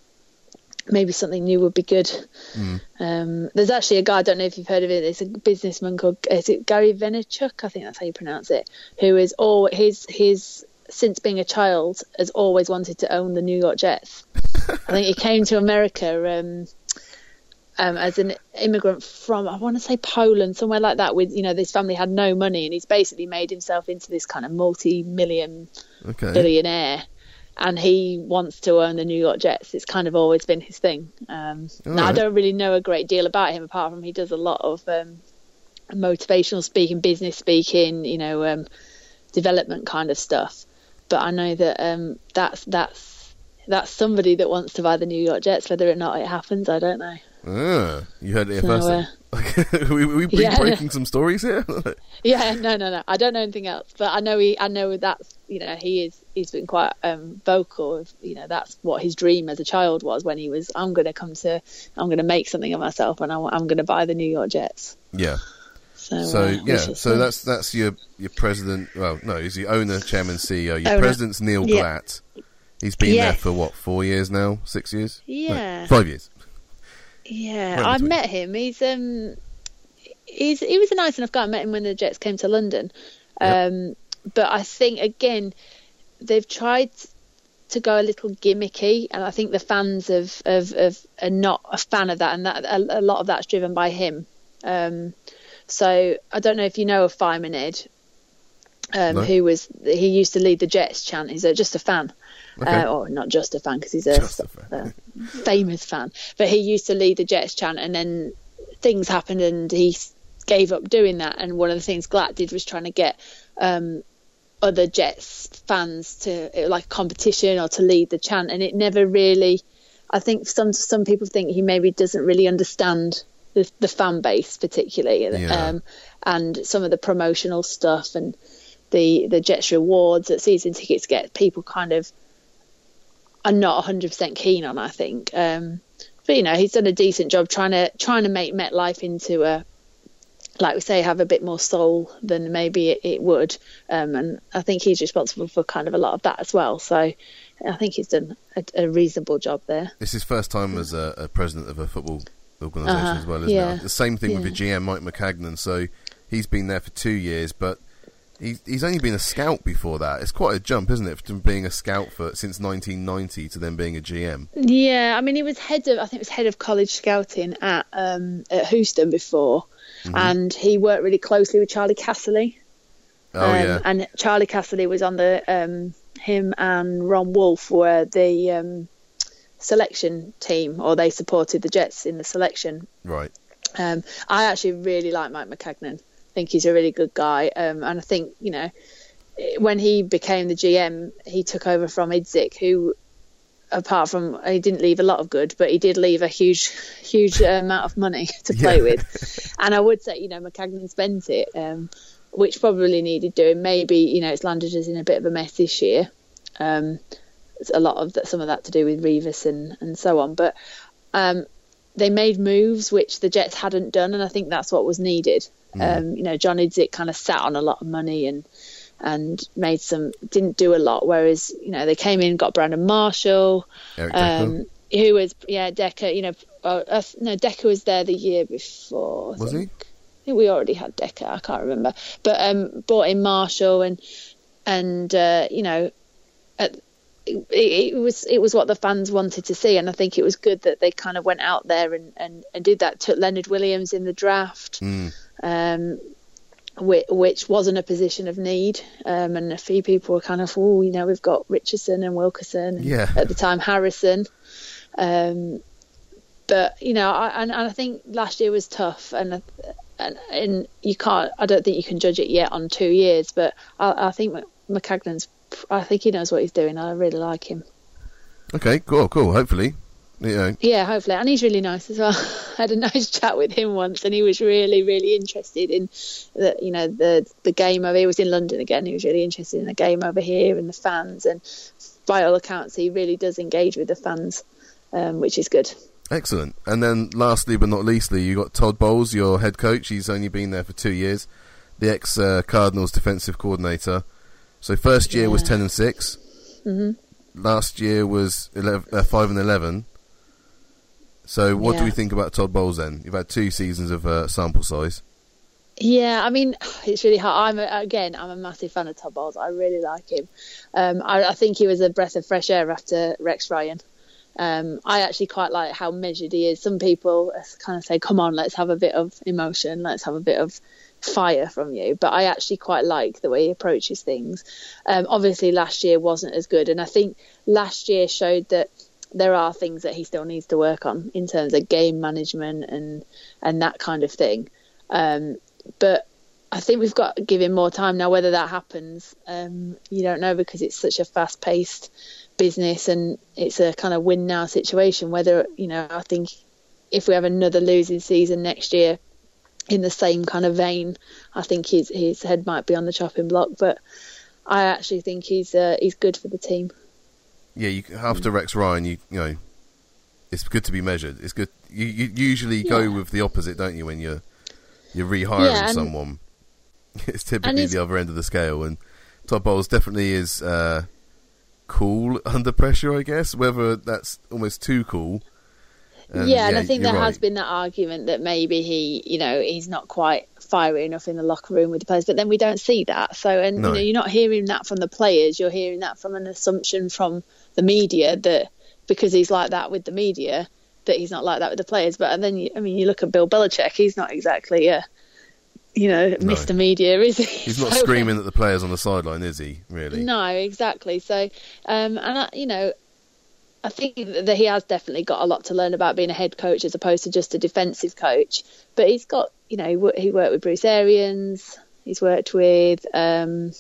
maybe something new would be good. Mm. Um, there's actually a guy I don't know if you've heard of it. It's a businessman called is it Gary Vaynerchuk? I think that's how you pronounce it. Who is all his his since being a child has always wanted to own the New York Jets. (laughs) I think he came to America um, um, as an immigrant from I want to say Poland, somewhere like that. With you know, this family had no money, and he's basically made himself into this kind of multi-million okay. billionaire. And he wants to own the New York Jets. It's kind of always been his thing. Um, now, I don't really know a great deal about him apart from he does a lot of um, motivational speaking, business speaking, you know, um, development kind of stuff. But I know that um, that's that's that's somebody that wants to buy the New York Jets. Whether or not it happens, I don't know. Ah, you heard it So, first. uh, then. (laughs) we, we, we Yeah. breaking some stories here. (laughs) Yeah, no, no, no. I don't know anything else, but I know he, I know that's, you know, he is, he's been quite um, vocal. Of, you know, that's what his dream as a child was when he was, I'm going to come to, I'm going to make something of myself, and I, am going to buy the New York Jets. yeah. So, So uh, yeah, so that's that's your your president. Well, no, he's the owner, chairman, CEO. Your Owner. president's Neil Yeah. Glat. He's been there for what four years now? Six years? No, Yeah. five years. Yeah, I met him. He's um, he's he was a nice enough guy. I met him when the Jets came to London. Yep. Um, but I think again, they've tried to go a little gimmicky, and I think the fans of of, of are not a fan of that, and that a, a lot of that's driven by him. Um, so I don't know if you know of Fireman Ed, um, No. who was he used to lead the Jets chant. He's a, just a fan, Okay. uh, or not just a fan because he's a, fan. a famous fan. But he used to lead the Jets chant, and then things happened, and he gave up doing that. And one of the things Glat did was trying to get um, other Jets fans to uh, like competition or to lead the chant, and it never really. I think some some people think he maybe doesn't really understand the, the fan base particularly, Yeah. um, and some of the promotional stuff and the the Jets rewards that season tickets get people kind of are not 100% keen on. I think, um, but you know, he's done a decent job trying to trying to make MetLife into a like we say, have a bit more soul than maybe it, it would. Um, and I think he's responsible for kind of a lot of that as well. So I think he's done a, a reasonable job there. It's his first time as a, a president of a football organisation Uh-huh, as well, isn't yeah, it? The same thing with the GM, Mike Maccagnan. So he's been there for two years, but he's he's only been a scout before that. It's quite a jump, isn't it, from being a scout for since 1990 to then being a GM? Yeah, I mean, he was head of, I think it was head of college scouting at um, at Houston before, and he worked really closely with Charlie Casserly. Oh um, yeah, And Charlie Casserly was on the um, him and Ron Wolf were the um, selection team, or they supported the Jets in the selection right. Um, I actually really like Mike Maccagnan. I think he's a really good guy, um, and I think you know when he became the GM, he took over from Idzik, who, apart from he didn't leave a lot of good, but he did leave a huge, (laughs) huge amount of money (laughs) to play Yeah. with. And I would say, you know, Maccagnan spent it, um, which probably needed doing. Maybe you know it's landed us in a bit of a mess this year. Um, it's a lot of that, some of that to do with Revis and and so on, but. Um, they made moves which the Jets hadn't done, and I think that's what was needed. Um, you know, John Idzik kind of sat on a lot of money and and made some didn't do a lot. Whereas you know they came in, got Brandon Marshall, um, who was yeah Decker. You know, uh, uh, no Decker was there the year before. I Was he? think. I think we already had Decker. I can't remember, but um, brought in Marshall and and uh, you know. At, it, it was it was what the fans wanted to see, and I think it was good that they kind of went out there and, and, and did that. Took Leonard Williams in the draft, Mm. Um, which, which wasn't a position of need, um, and a few people were kind of, oh, you know, we've got Richardson and Wilkerson, and Yeah. at the time Harrison, um, but you know, I, and, and I think last year was tough, and and and you can't, I don't think you can judge it yet on two years, but I, I think Mc- Maccagnan's, I think he knows what he's doing. I really like him. Okay, cool, cool. Hopefully, you know, Yeah, hopefully, and he's really nice as well. (laughs) I had a nice chat with him once, and he was really, really interested in the, you know, the the game over. He was in London again. He was really interested in the game over here and the fans, and by all accounts, he really does engage with the fans, um, which is good. excellent. And then, lastly but not leastly, you got Todd Bowles, your head coach. He's only been there for two years. The ex uh, Cardinals defensive coordinator. So first year was ten and 6 hmm Last year was 11, uh, five and eleven. So what do we think about Todd Bowles then? You've had two seasons of uh, sample size. Yeah, I mean, (sighs) it's really hard. I'm a, again, I'm a massive fan of Todd Bowles. I really like him. Um, I, I think he was a breath of fresh air after Rex Ryan. Um, I actually quite like how measured he is. Some people kind of say, "Come on, let's have a bit of emotion, let's have a bit of fire from you." But I actually quite like the way he approaches things. Um, obviously, last year wasn't as good, and I think last year showed that there are things that he still needs to work on in terms of game management and and that kind of thing. Um, but I think we've got to give him more time now. Whether that happens, um, you don't know because it's such a fast-paced business and it's a kind of win now situation. Whether you know, I think if we have another losing season next year in the same kind of vein, I think his his head might be on the chopping block. But I actually think he's uh, he's good for the team. Yeah, you, after Rex Ryan, you you know, it's good to be measured. It's good. You, you usually Yeah. go with the opposite, don't you? When you're you're rehiring Yeah, and- someone, (laughs) it's typically he's- the other end of the scale. And Todd Bowles definitely is uh, cool (laughs) under pressure, I guess. Whether that's almost too cool. And, yeah, and I think there has been that argument that maybe he, you know, he's not quite fiery enough in the locker room with the players, but then we don't see that. So, and No. you know, you're not hearing that from the players. You're hearing that from an assumption from the media that because he's like that with the media, that he's not like that with the players. But and then, you, I mean, you look at Bill Belichick. He's not exactly a, you know, Mr. Media, is he? He's not (laughs) So- screaming at the players on the sideline, is he? Really? no, exactly. So, um, and I, you know, I think that he has definitely got a lot to learn about being a head coach as opposed to just a defensive coach. But he's got, you know, he worked with Bruce Arians, he's worked with um,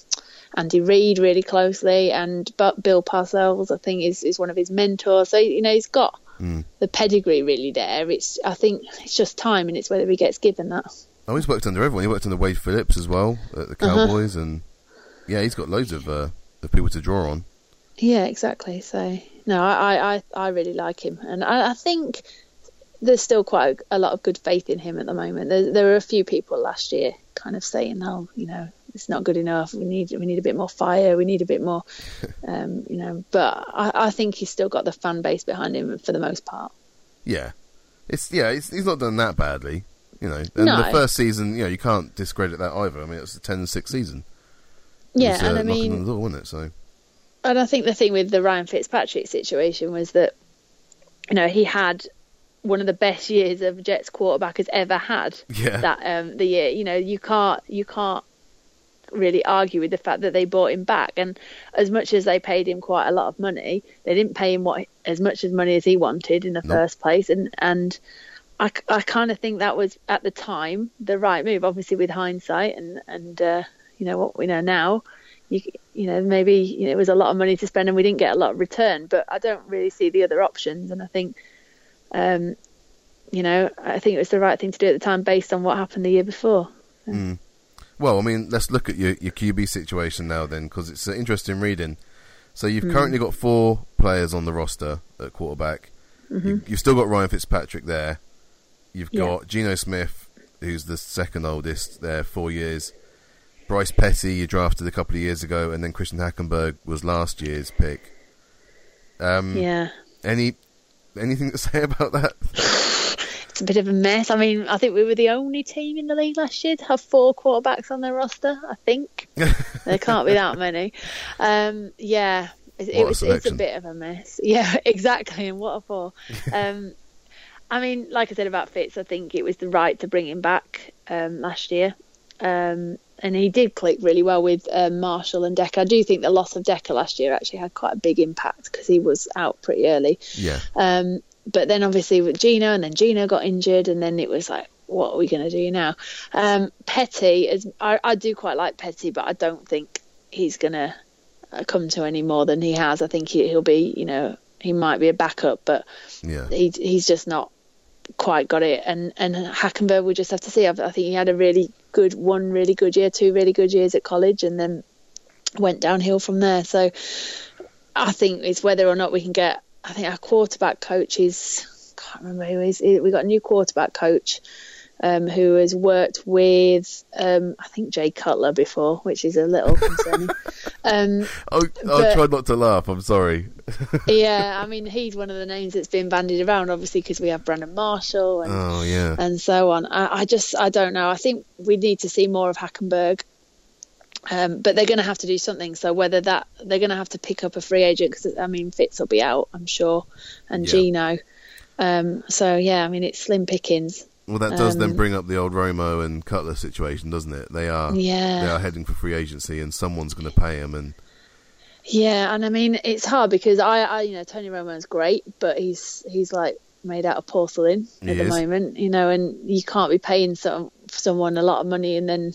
Andy Reid really closely, and but Bill Parcells, I think, is is one of his mentors. So you know, he's got Mm. the pedigree really there. It's I think it's just time, and it's whether he gets given that. Oh, he's worked under everyone. He worked under Wade Phillips as well at the Uh-huh. Cowboys, and yeah, he's got loads of uh, of people to draw on. Yeah, exactly. So no, I I, I, really like him, and I, I think there's still quite a, a lot of good faith in him at the moment. There, there were a few people last year kind of saying, "Oh, you know, it's not good enough. We need we need a bit more fire. We need a bit more, (laughs) um, you know." But I, I think he's still got the fan base behind him for the most part. Yeah, it's yeah, it's, he's not done that badly, you know. And No. the first season, you know, you can't discredit that either. I mean, it was a 10 and six season. It Yeah, was, uh, and I mean, on the door, wasn't it? So and I think the thing with the Ryan Fitzpatrick situation was that, you know, he had one of the best years of Jets quarterback has ever had. yeah, that um, the year. You know, you can't you can't really argue with the fact that they bought him back. And as much as they paid him quite a lot of money, they didn't pay him what as much as money as he wanted in the No. first place. And and I, I kind of think that was at the time the right move. Obviously, with hindsight and and uh, you know what we know now. You, you know maybe you know, it was a lot of money to spend and we didn't get a lot of return but I don't really see the other options and I think um, you know, I think it was the right thing to do at the time based on what happened the year before. Mm. Well, I mean, let's look at your your QB situation now then, because it's uh, interesting reading. So you've Hmm. currently got four players on the roster at quarterback. You, you've still got Ryan Fitzpatrick there. You've Mm-hmm. Yeah. got Geno Smith, who's the second oldest there, four years. Bryce Petty, you drafted a couple of years ago, and then Christian Hackenberg was last year's pick. Um, Yeah, Any anything to (laughs) say about that? it's a bit of a mess. I mean, I think we were the only team in the league last year to have four quarterbacks on their roster. I think (laughs) there can't be that many. Um, yeah, it, it was. It's a bit of a mess. (laughs) Yeah, exactly. And what a four. Um, I mean, like I said about Fitz, I think it was the right to bring him back um, last year. Um, and he did click really well with um, Marshall and Decker. I do think the loss of Decker last year actually had quite a big impact because he was out pretty early. yeah, Um, but then obviously with Geno, and then Geno got injured, and then it was like, what are we going to do now? Um, Petty, is, I, I do quite like Petty, but I don't think he's going to come to any more than he has. I think he, he'll be, you know, he might be a backup, but yeah. he, he's just not quite got it. And and Hackenberg, we just have to see. I, I think he had a really good one, really good year, two really good years at college, and then went downhill from there. So I think it's whether or not we can get. I think our quarterback coach is. I Can't remember who is. We got a new quarterback coach. Um, who has worked with um, I think Jay Cutler before, which is a little concerning. (laughs) um, Oh, I but- tried not to laugh. I'm sorry. (laughs) yeah, (laughs) I mean he's one of the names that's been bandied around, obviously because we have Brandon Marshall and Oh yeah. and so on. I, I just I don't know. I think we need to see more of Hackenberg. Um, but they're going to have to do something. So whether that they're going to have to pick up a free agent because I mean Fitz will be out, I'm sure, and Yeah. Geno. Um, so yeah, I mean it's slim pickings. Well, that does then Um, bring up the old Romo and Cutler situation, doesn't it? They are Yeah. they are heading for free agency, and someone's going to pay them. And Yeah, and I mean it's hard because I, I you know Tony Romo's great, but he's he's like made out of porcelain He at the is. moment, you know, and you can't be paying some someone a lot of money and then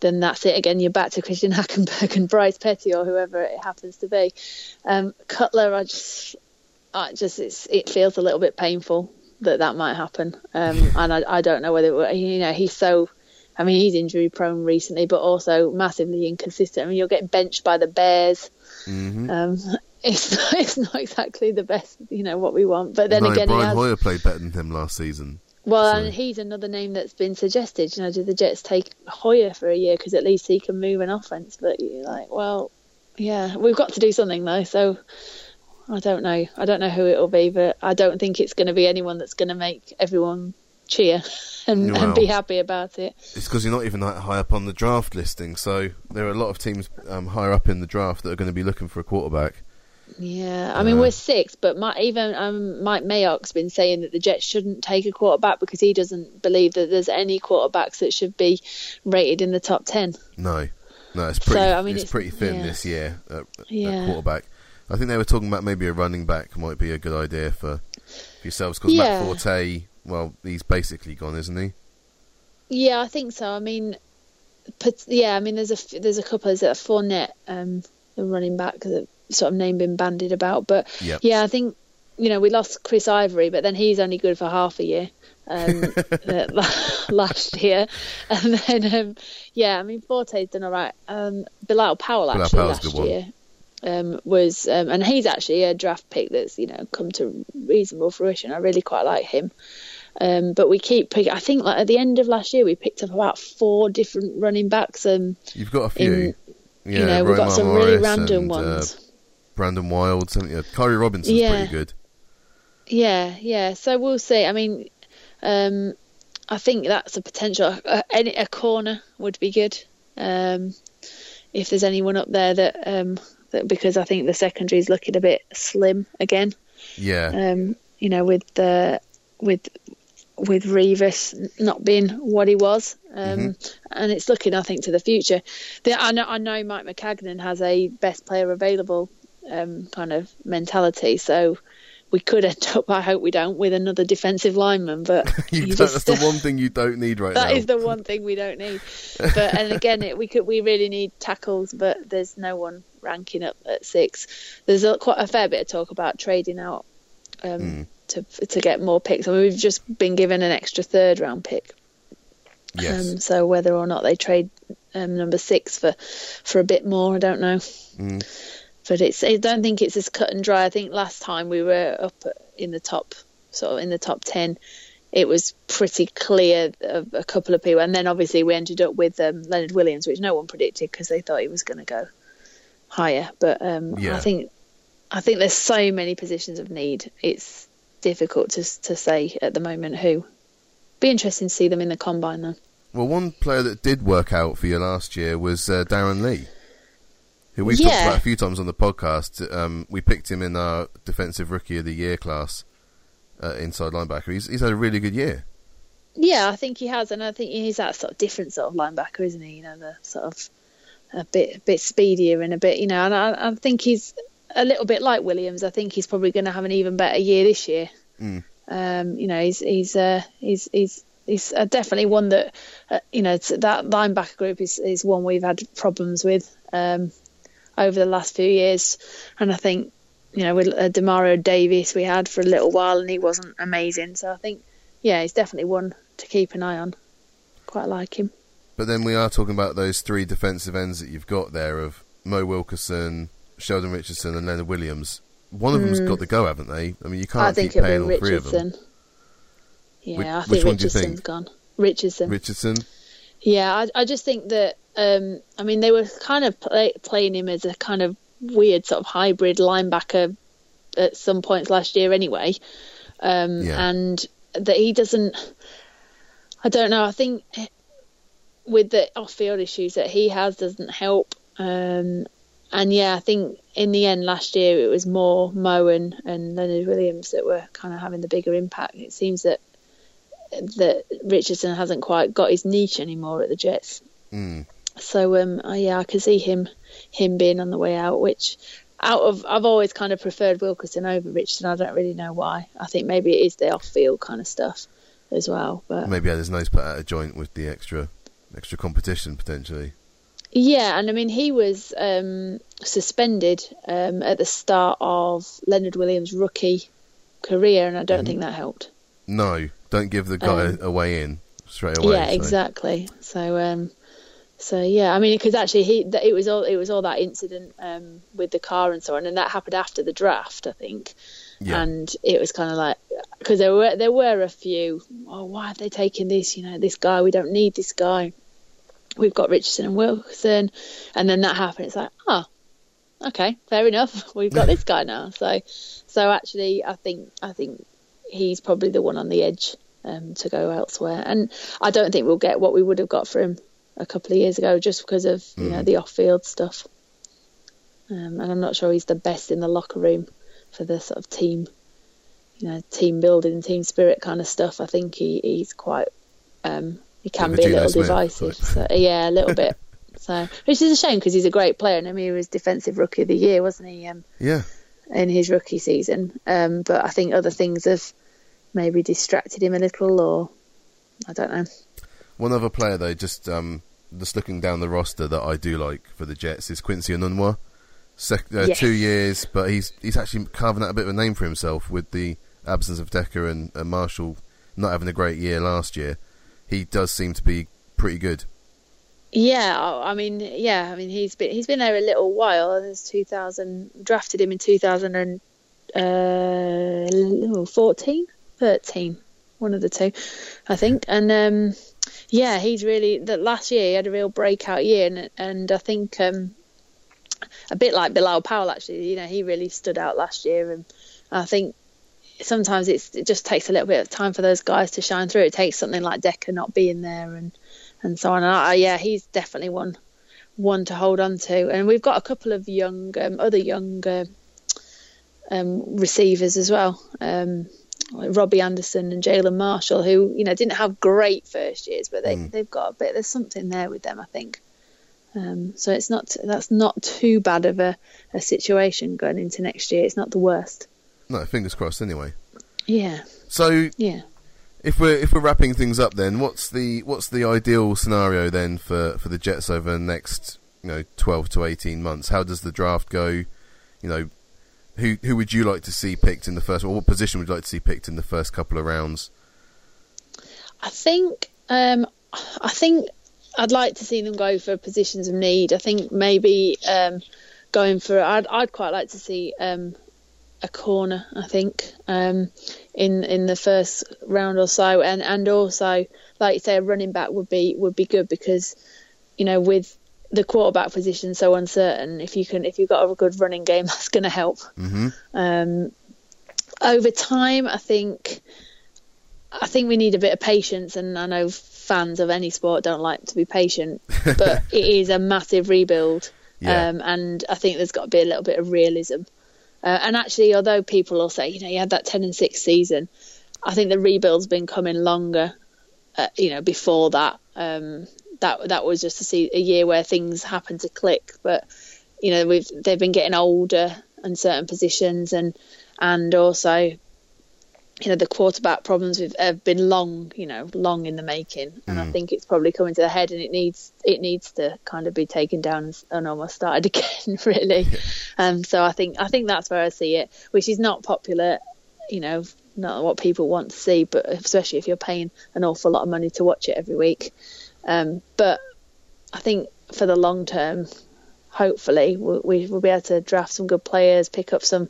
then that's it again. You're back to Christian (laughs) Hackenberg and Bryce Petty or whoever it happens to be. Um, Cutler, I just, I just, it feels a little bit painful that that might happen, um, (laughs) and I, I don't know whether you know he's so. I mean, he's injury prone recently, but also massively inconsistent. I mean, you're getting benched by the Bears. Mm-hmm. Um, (laughs) it's not, it's not exactly the best, you know, what we want. But then no, again, Brian has, Hoyer played better than him last season. well, so- and he's another name that's been suggested. You know, do the Jets take Hoyer for a year because at least he can move an offense? But you're like, well, yeah, we've got to do something though. So I don't know. I don't know who it'll be, but I don't think it's going to be anyone that's going to make everyone cheer (laughs) and, Well. and be happy about it. It's because you're not even that high up on the draft listing. So there are a lot of teams um, higher up in the draft that are going to be looking for a quarterback. Yeah, I mean Yeah. we're six, but my, even um, Mike Mayock's been saying that the Jets shouldn't take a quarterback because he doesn't believe that there's any quarterbacks that should be rated in the top ten. No, no, it's pretty. I mean, it's, it's- pretty thin yeah. this year at, at quarterback. I think they were talking about maybe a running back might be a good idea for, yourselves because Yeah. Matt Forte, well, he's basically gone, isn't he? Yeah, I think so. I mean, but yeah, I mean there's a there's a couple. There's a Fournette, um, the running back, the sort of name been bandied about, but Yep. yeah, I think you know we lost Chris Ivory, but then he's only good for half a year. um, (laughs) uh, last year, and then um, yeah, I mean Forte's done all right. Um, Bilal Powell actually a last year. one. Um, was, um, and he's actually a draft pick that's you know come to reasonable fruition. I really quite like him. Um, but we keep pick. I think like at the end of last year we picked up about four different running backs. Um, You've got a few. in, yeah, you know, we've got Romar some really Morris random and, uh, ones. Brandon Wild, something. Uh, Khiry Robinson's Yeah. pretty good. Yeah, yeah. So we'll see. I mean, um, I think that's a potential. A, any- a corner would be good. Um, if there's anyone up there that, um, that because I think the secondary is looking a bit slim again. Yeah, Um, you know, with the with with Revis not being what he was, um, and it's looking, I think, to the future. The, I know, I know Mike Maccagnan has a best player available um, kind of mentality, so we could end up. I hope we don't with another defensive lineman, but (laughs) you you just- that's the one thing you don't need right (laughs) that now. That is the one thing we don't need. But and again, it, we could we really need tackles, but there's no one ranking up at six. There's a, quite a fair bit of talk about trading out um, Hmm. to to get more picks. I mean, we've just been given an extra third round pick. yes. Um, so whether or not they trade um, number six for for a bit more, I don't know. Mm. But it's I don't think it's as cut and dry. I think last time we were up in the top, sort of in the top ten, it was pretty clear of a couple of people, and then obviously we ended up with um, Leonard Williams, which no one predicted because they thought he was going to go higher. But um, Yeah. I think I think there's so many positions of need. It's difficult to to say at the moment who. Be interesting to see them in the combine though. Well, one player that did work out for you last year was uh, Darron Lee, who we've talked about a few times on the podcast. Um, we picked him in our Defensive Rookie of the Year class, uh, inside linebacker. He's, he's had a really good year. Yeah, I think he has, and I think he's that sort of different sort of linebacker, isn't he? You know, the sort of a bit a bit speedier and a bit, you know, and I, I think he's a little bit like Williams. I think he's probably going to have an even better year this year. Mm. Um, you know, he's he's uh, he's he's he's uh, definitely one that uh, you know that linebacker group is is one we've had problems with um, over the last few years, and I think you know with uh, Demario Davis we had for a little while and he wasn't amazing. So I think yeah, he's definitely one to keep an eye on. Quite like him. But then we are talking about those three defensive ends that you've got there of Mo Wilkerson, Sheldon Richardson, and Leonard Williams. One of them's got to go, haven't they? I mean, you can't Hmm. I think keep paying all three of them. Richardson. Yeah, Which- I think you Richardson's think? gone. Richardson. Richardson. Yeah, I, I just think that um, I mean they were kind of play, playing him as a kind of weird sort of hybrid linebacker at some points last year anyway, um, Yeah. and that he doesn't. I don't know. I think with the off-field issues that he has doesn't help. Um, and yeah, I think in the end last year it was more Mo and, Leonard Williams that were kind of having the bigger impact. It seems that that Richardson hasn't quite got his niche anymore at the Jets. Mm. So um, yeah, I can see him him being on the way out. Which out of I've always kind of preferred Wilkerson over Richardson. I don't really know why. I think maybe it is the off field kind of stuff as well. But Maybe had his nose put out of joint with the extra extra competition potentially. Yeah, and I mean he was um, suspended um, at the start of Leonard Williams' rookie career, and I don't mm-hmm. think that helped. No, don't give the guy um, a way in straight away. Yeah, so. exactly. So, um, so yeah, I mean, because actually he it was all it was all that incident um, with the car and so on, and that happened after the draft, I think. Yeah. And it was kind of like because there were there were a few. Oh, why have they taken this? You know, this guy. We don't need this guy we've got Richardson and Wilson, and then that happened. It's like, oh, okay, fair enough. (laughs) We've got this guy now. So, so actually, I think I think he's probably the one on the edge um, to go elsewhere, and I don't think we'll get what we would have got for him a couple of years ago just because of you know mm. the off-field stuff. Um, and I'm not sure he's the best in the locker room for the sort of team, you know, team building, team spirit kind of stuff. I think he, he's quite um, he can be a little divisive. So, yeah, a little bit. (laughs) So, which is a shame because he's a great player. And I mean, he was defensive rookie of the year, wasn't he? Um, yeah. In his rookie season, um, but I think other things have maybe distracted him a little, or I don't know. One other player though, just um, just looking down the roster that I do like for the Jets is Quincy Enunwa. Sec- uh, yes. Two years, but he's he's actually carving out a bit of a name for himself with the absence of Decker and, and Marshall not having a great year last year he does seem to be pretty good. Yeah, I mean, yeah, I mean, he's been he's been there a little while. There's 2000 drafted him in 2014, uh, 13, one of the two, I think. And um, yeah, he's really that last year he had a real breakout year, and and I think um, a bit like Bilal Powell actually, you know, he really stood out last year, and I think sometimes it just takes a little bit of time for those guys to shine through. It takes something like Decker not being there and and so on. And I, yeah, he's definitely one one to hold on to. And we've got a couple of young um, other young uh, um, receivers as well. Um, like Robby Anderson and Jalen Marshall, who you know didn't have great first years, but they mm. they've got a bit. There's something there with them, I think. Um, so it's not that's not too bad of a, a situation going into next year. It's not the worst. No, fingers crossed. Anyway. Yeah. So yeah, if we're if we're wrapping things up, then what's the what's the ideal scenario then for, for the Jets over the next you know twelve to eighteen months? How does the draft go? You know, who who would you like to see picked in the first, or what position would you like to see picked in the first couple of rounds? I think um, I think I'd like to see them go for positions of need. I think maybe um, going for I'd I'd quite like to see um, a corner, I think, um, in in the first round or so, and and also like you say, a running back would be would be good because you know with the quarterback position so uncertain, if you can if you've got a good running game, (laughs) that's going to help. Mm-hmm. Um, over time, I think I think we need a bit of patience, and I know fans of any sport don't like to be patient, but (laughs) it is a massive rebuild. Yeah. Um, and I think there's got to be a little bit of realism. Uh, and actually, although people will say, you know, you had that 10 and 6 season, I think the rebuild's been coming longer, uh, you know, before that. Um, that that was just to see a year where things happened to click. But, you know, we've they've been getting older in certain positions and and also you know the quarterback problems have been long you know long in the making and mm. i think it's probably coming to the head and it needs it needs to kind of be taken down and almost started (laughs) again really yeah. um so i think i think that's where i see it which is not popular you know not what people want to see but especially if you're paying an awful lot of money to watch it every week um but i think for the long term hopefully we'll, we'll be able to draft some good players pick up some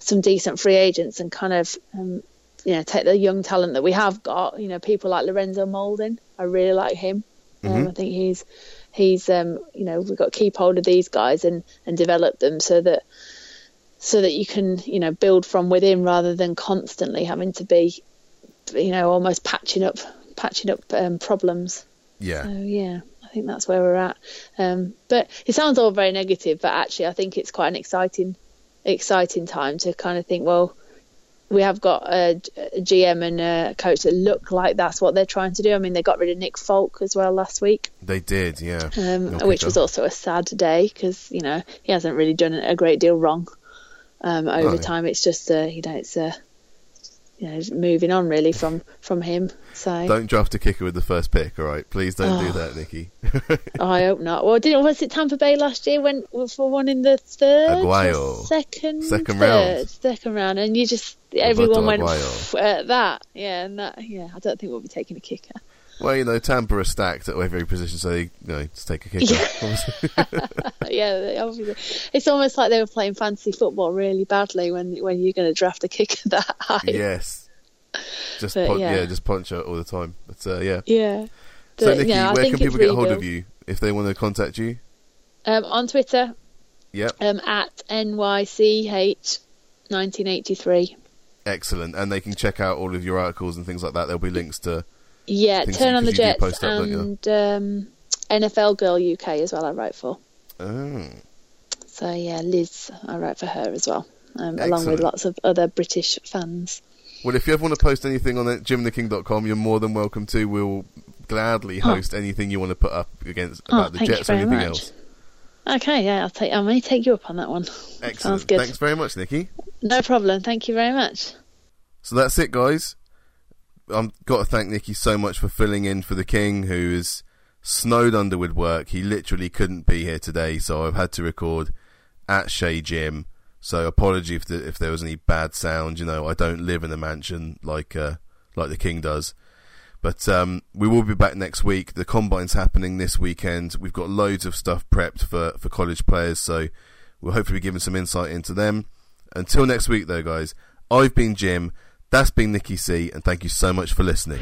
some decent free agents and kind of um, you know take the young talent that we have got. You know, people like Lorenzo Mauldin. I really like him. Um, mm-hmm. Um, I think he's he's um, you know we've got to keep hold of these guys and and develop them so that so that you can you know build from within rather than constantly having to be you know almost patching up patching up um, problems. Yeah. So yeah. I think that's where we're at. Um, but it sounds all very negative, but actually, I think it's quite an exciting, exciting time to kind of think, well, we have got a, a, GM and a coach that look like that's what they're trying to do. I mean, they got rid of Nick Folk as well last week. They did, yeah. Um, which was also a sad day because you know he hasn't really done a great deal wrong um, over no. time. It's just a, you know it's a you know, moving on really from from him. So Don't draft a kicker with the first pick, all right? Please don't do Oh. that, Nikki. (laughs) I hope not. Well, didn't was it Tampa Bay last year went for one in the third, Aguayo. second, Second third, round. second round, and you just everyone went. At that. Yeah, and that. Yeah, I don't think we'll be taking a kicker. Well, you know, Tampa are stacked at every position, so they, you know, just take a kicker. obviously. yeah, (laughs) (laughs) obviously, it's almost like they were playing fantasy football really badly when when you're going to draft a kicker (laughs) that high. yes. Just But, yeah. yeah. just punch out all the time. But uh, yeah. Yeah. So But, Nikki, yeah, where can people get hold of you if they want to contact you? Um, on Twitter, Yep. um, at NYCH 1983. Excellent. And they can check out all of your articles and things like that. There'll be links to Yeah, Turn on the Jets and um, NFL Girl UK as well. I write for. oh, So yeah, Liz, I write for her as well, um, along with lots of other British fans. Well, if you ever want to post anything on jimtheking.com, you're more than welcome to. We'll gladly Oh. host anything you want to put up against Oh, about the Jets or anything much. else. Okay, yeah, I'll take. I may take you up on that one. Excellent. Sounds good. Thanks very much, Nikki. No problem. Thank you very much. So that's it, guys. I've got to thank Nikki so much for filling in for the King, who is snowed under with work. He literally couldn't be here today, so I've had to record at Chez Jim. So apology if the, if there was any bad sound. You know, I don't live in a mansion like uh, like the King does. But um, we will be back next week. The combine's happening this weekend. We've got loads of stuff prepped for, for college players, so we'll hopefully be giving some insight into them. Until next week, though, guys, I've been Jim. That's been Nikki C, and thank you so much for listening.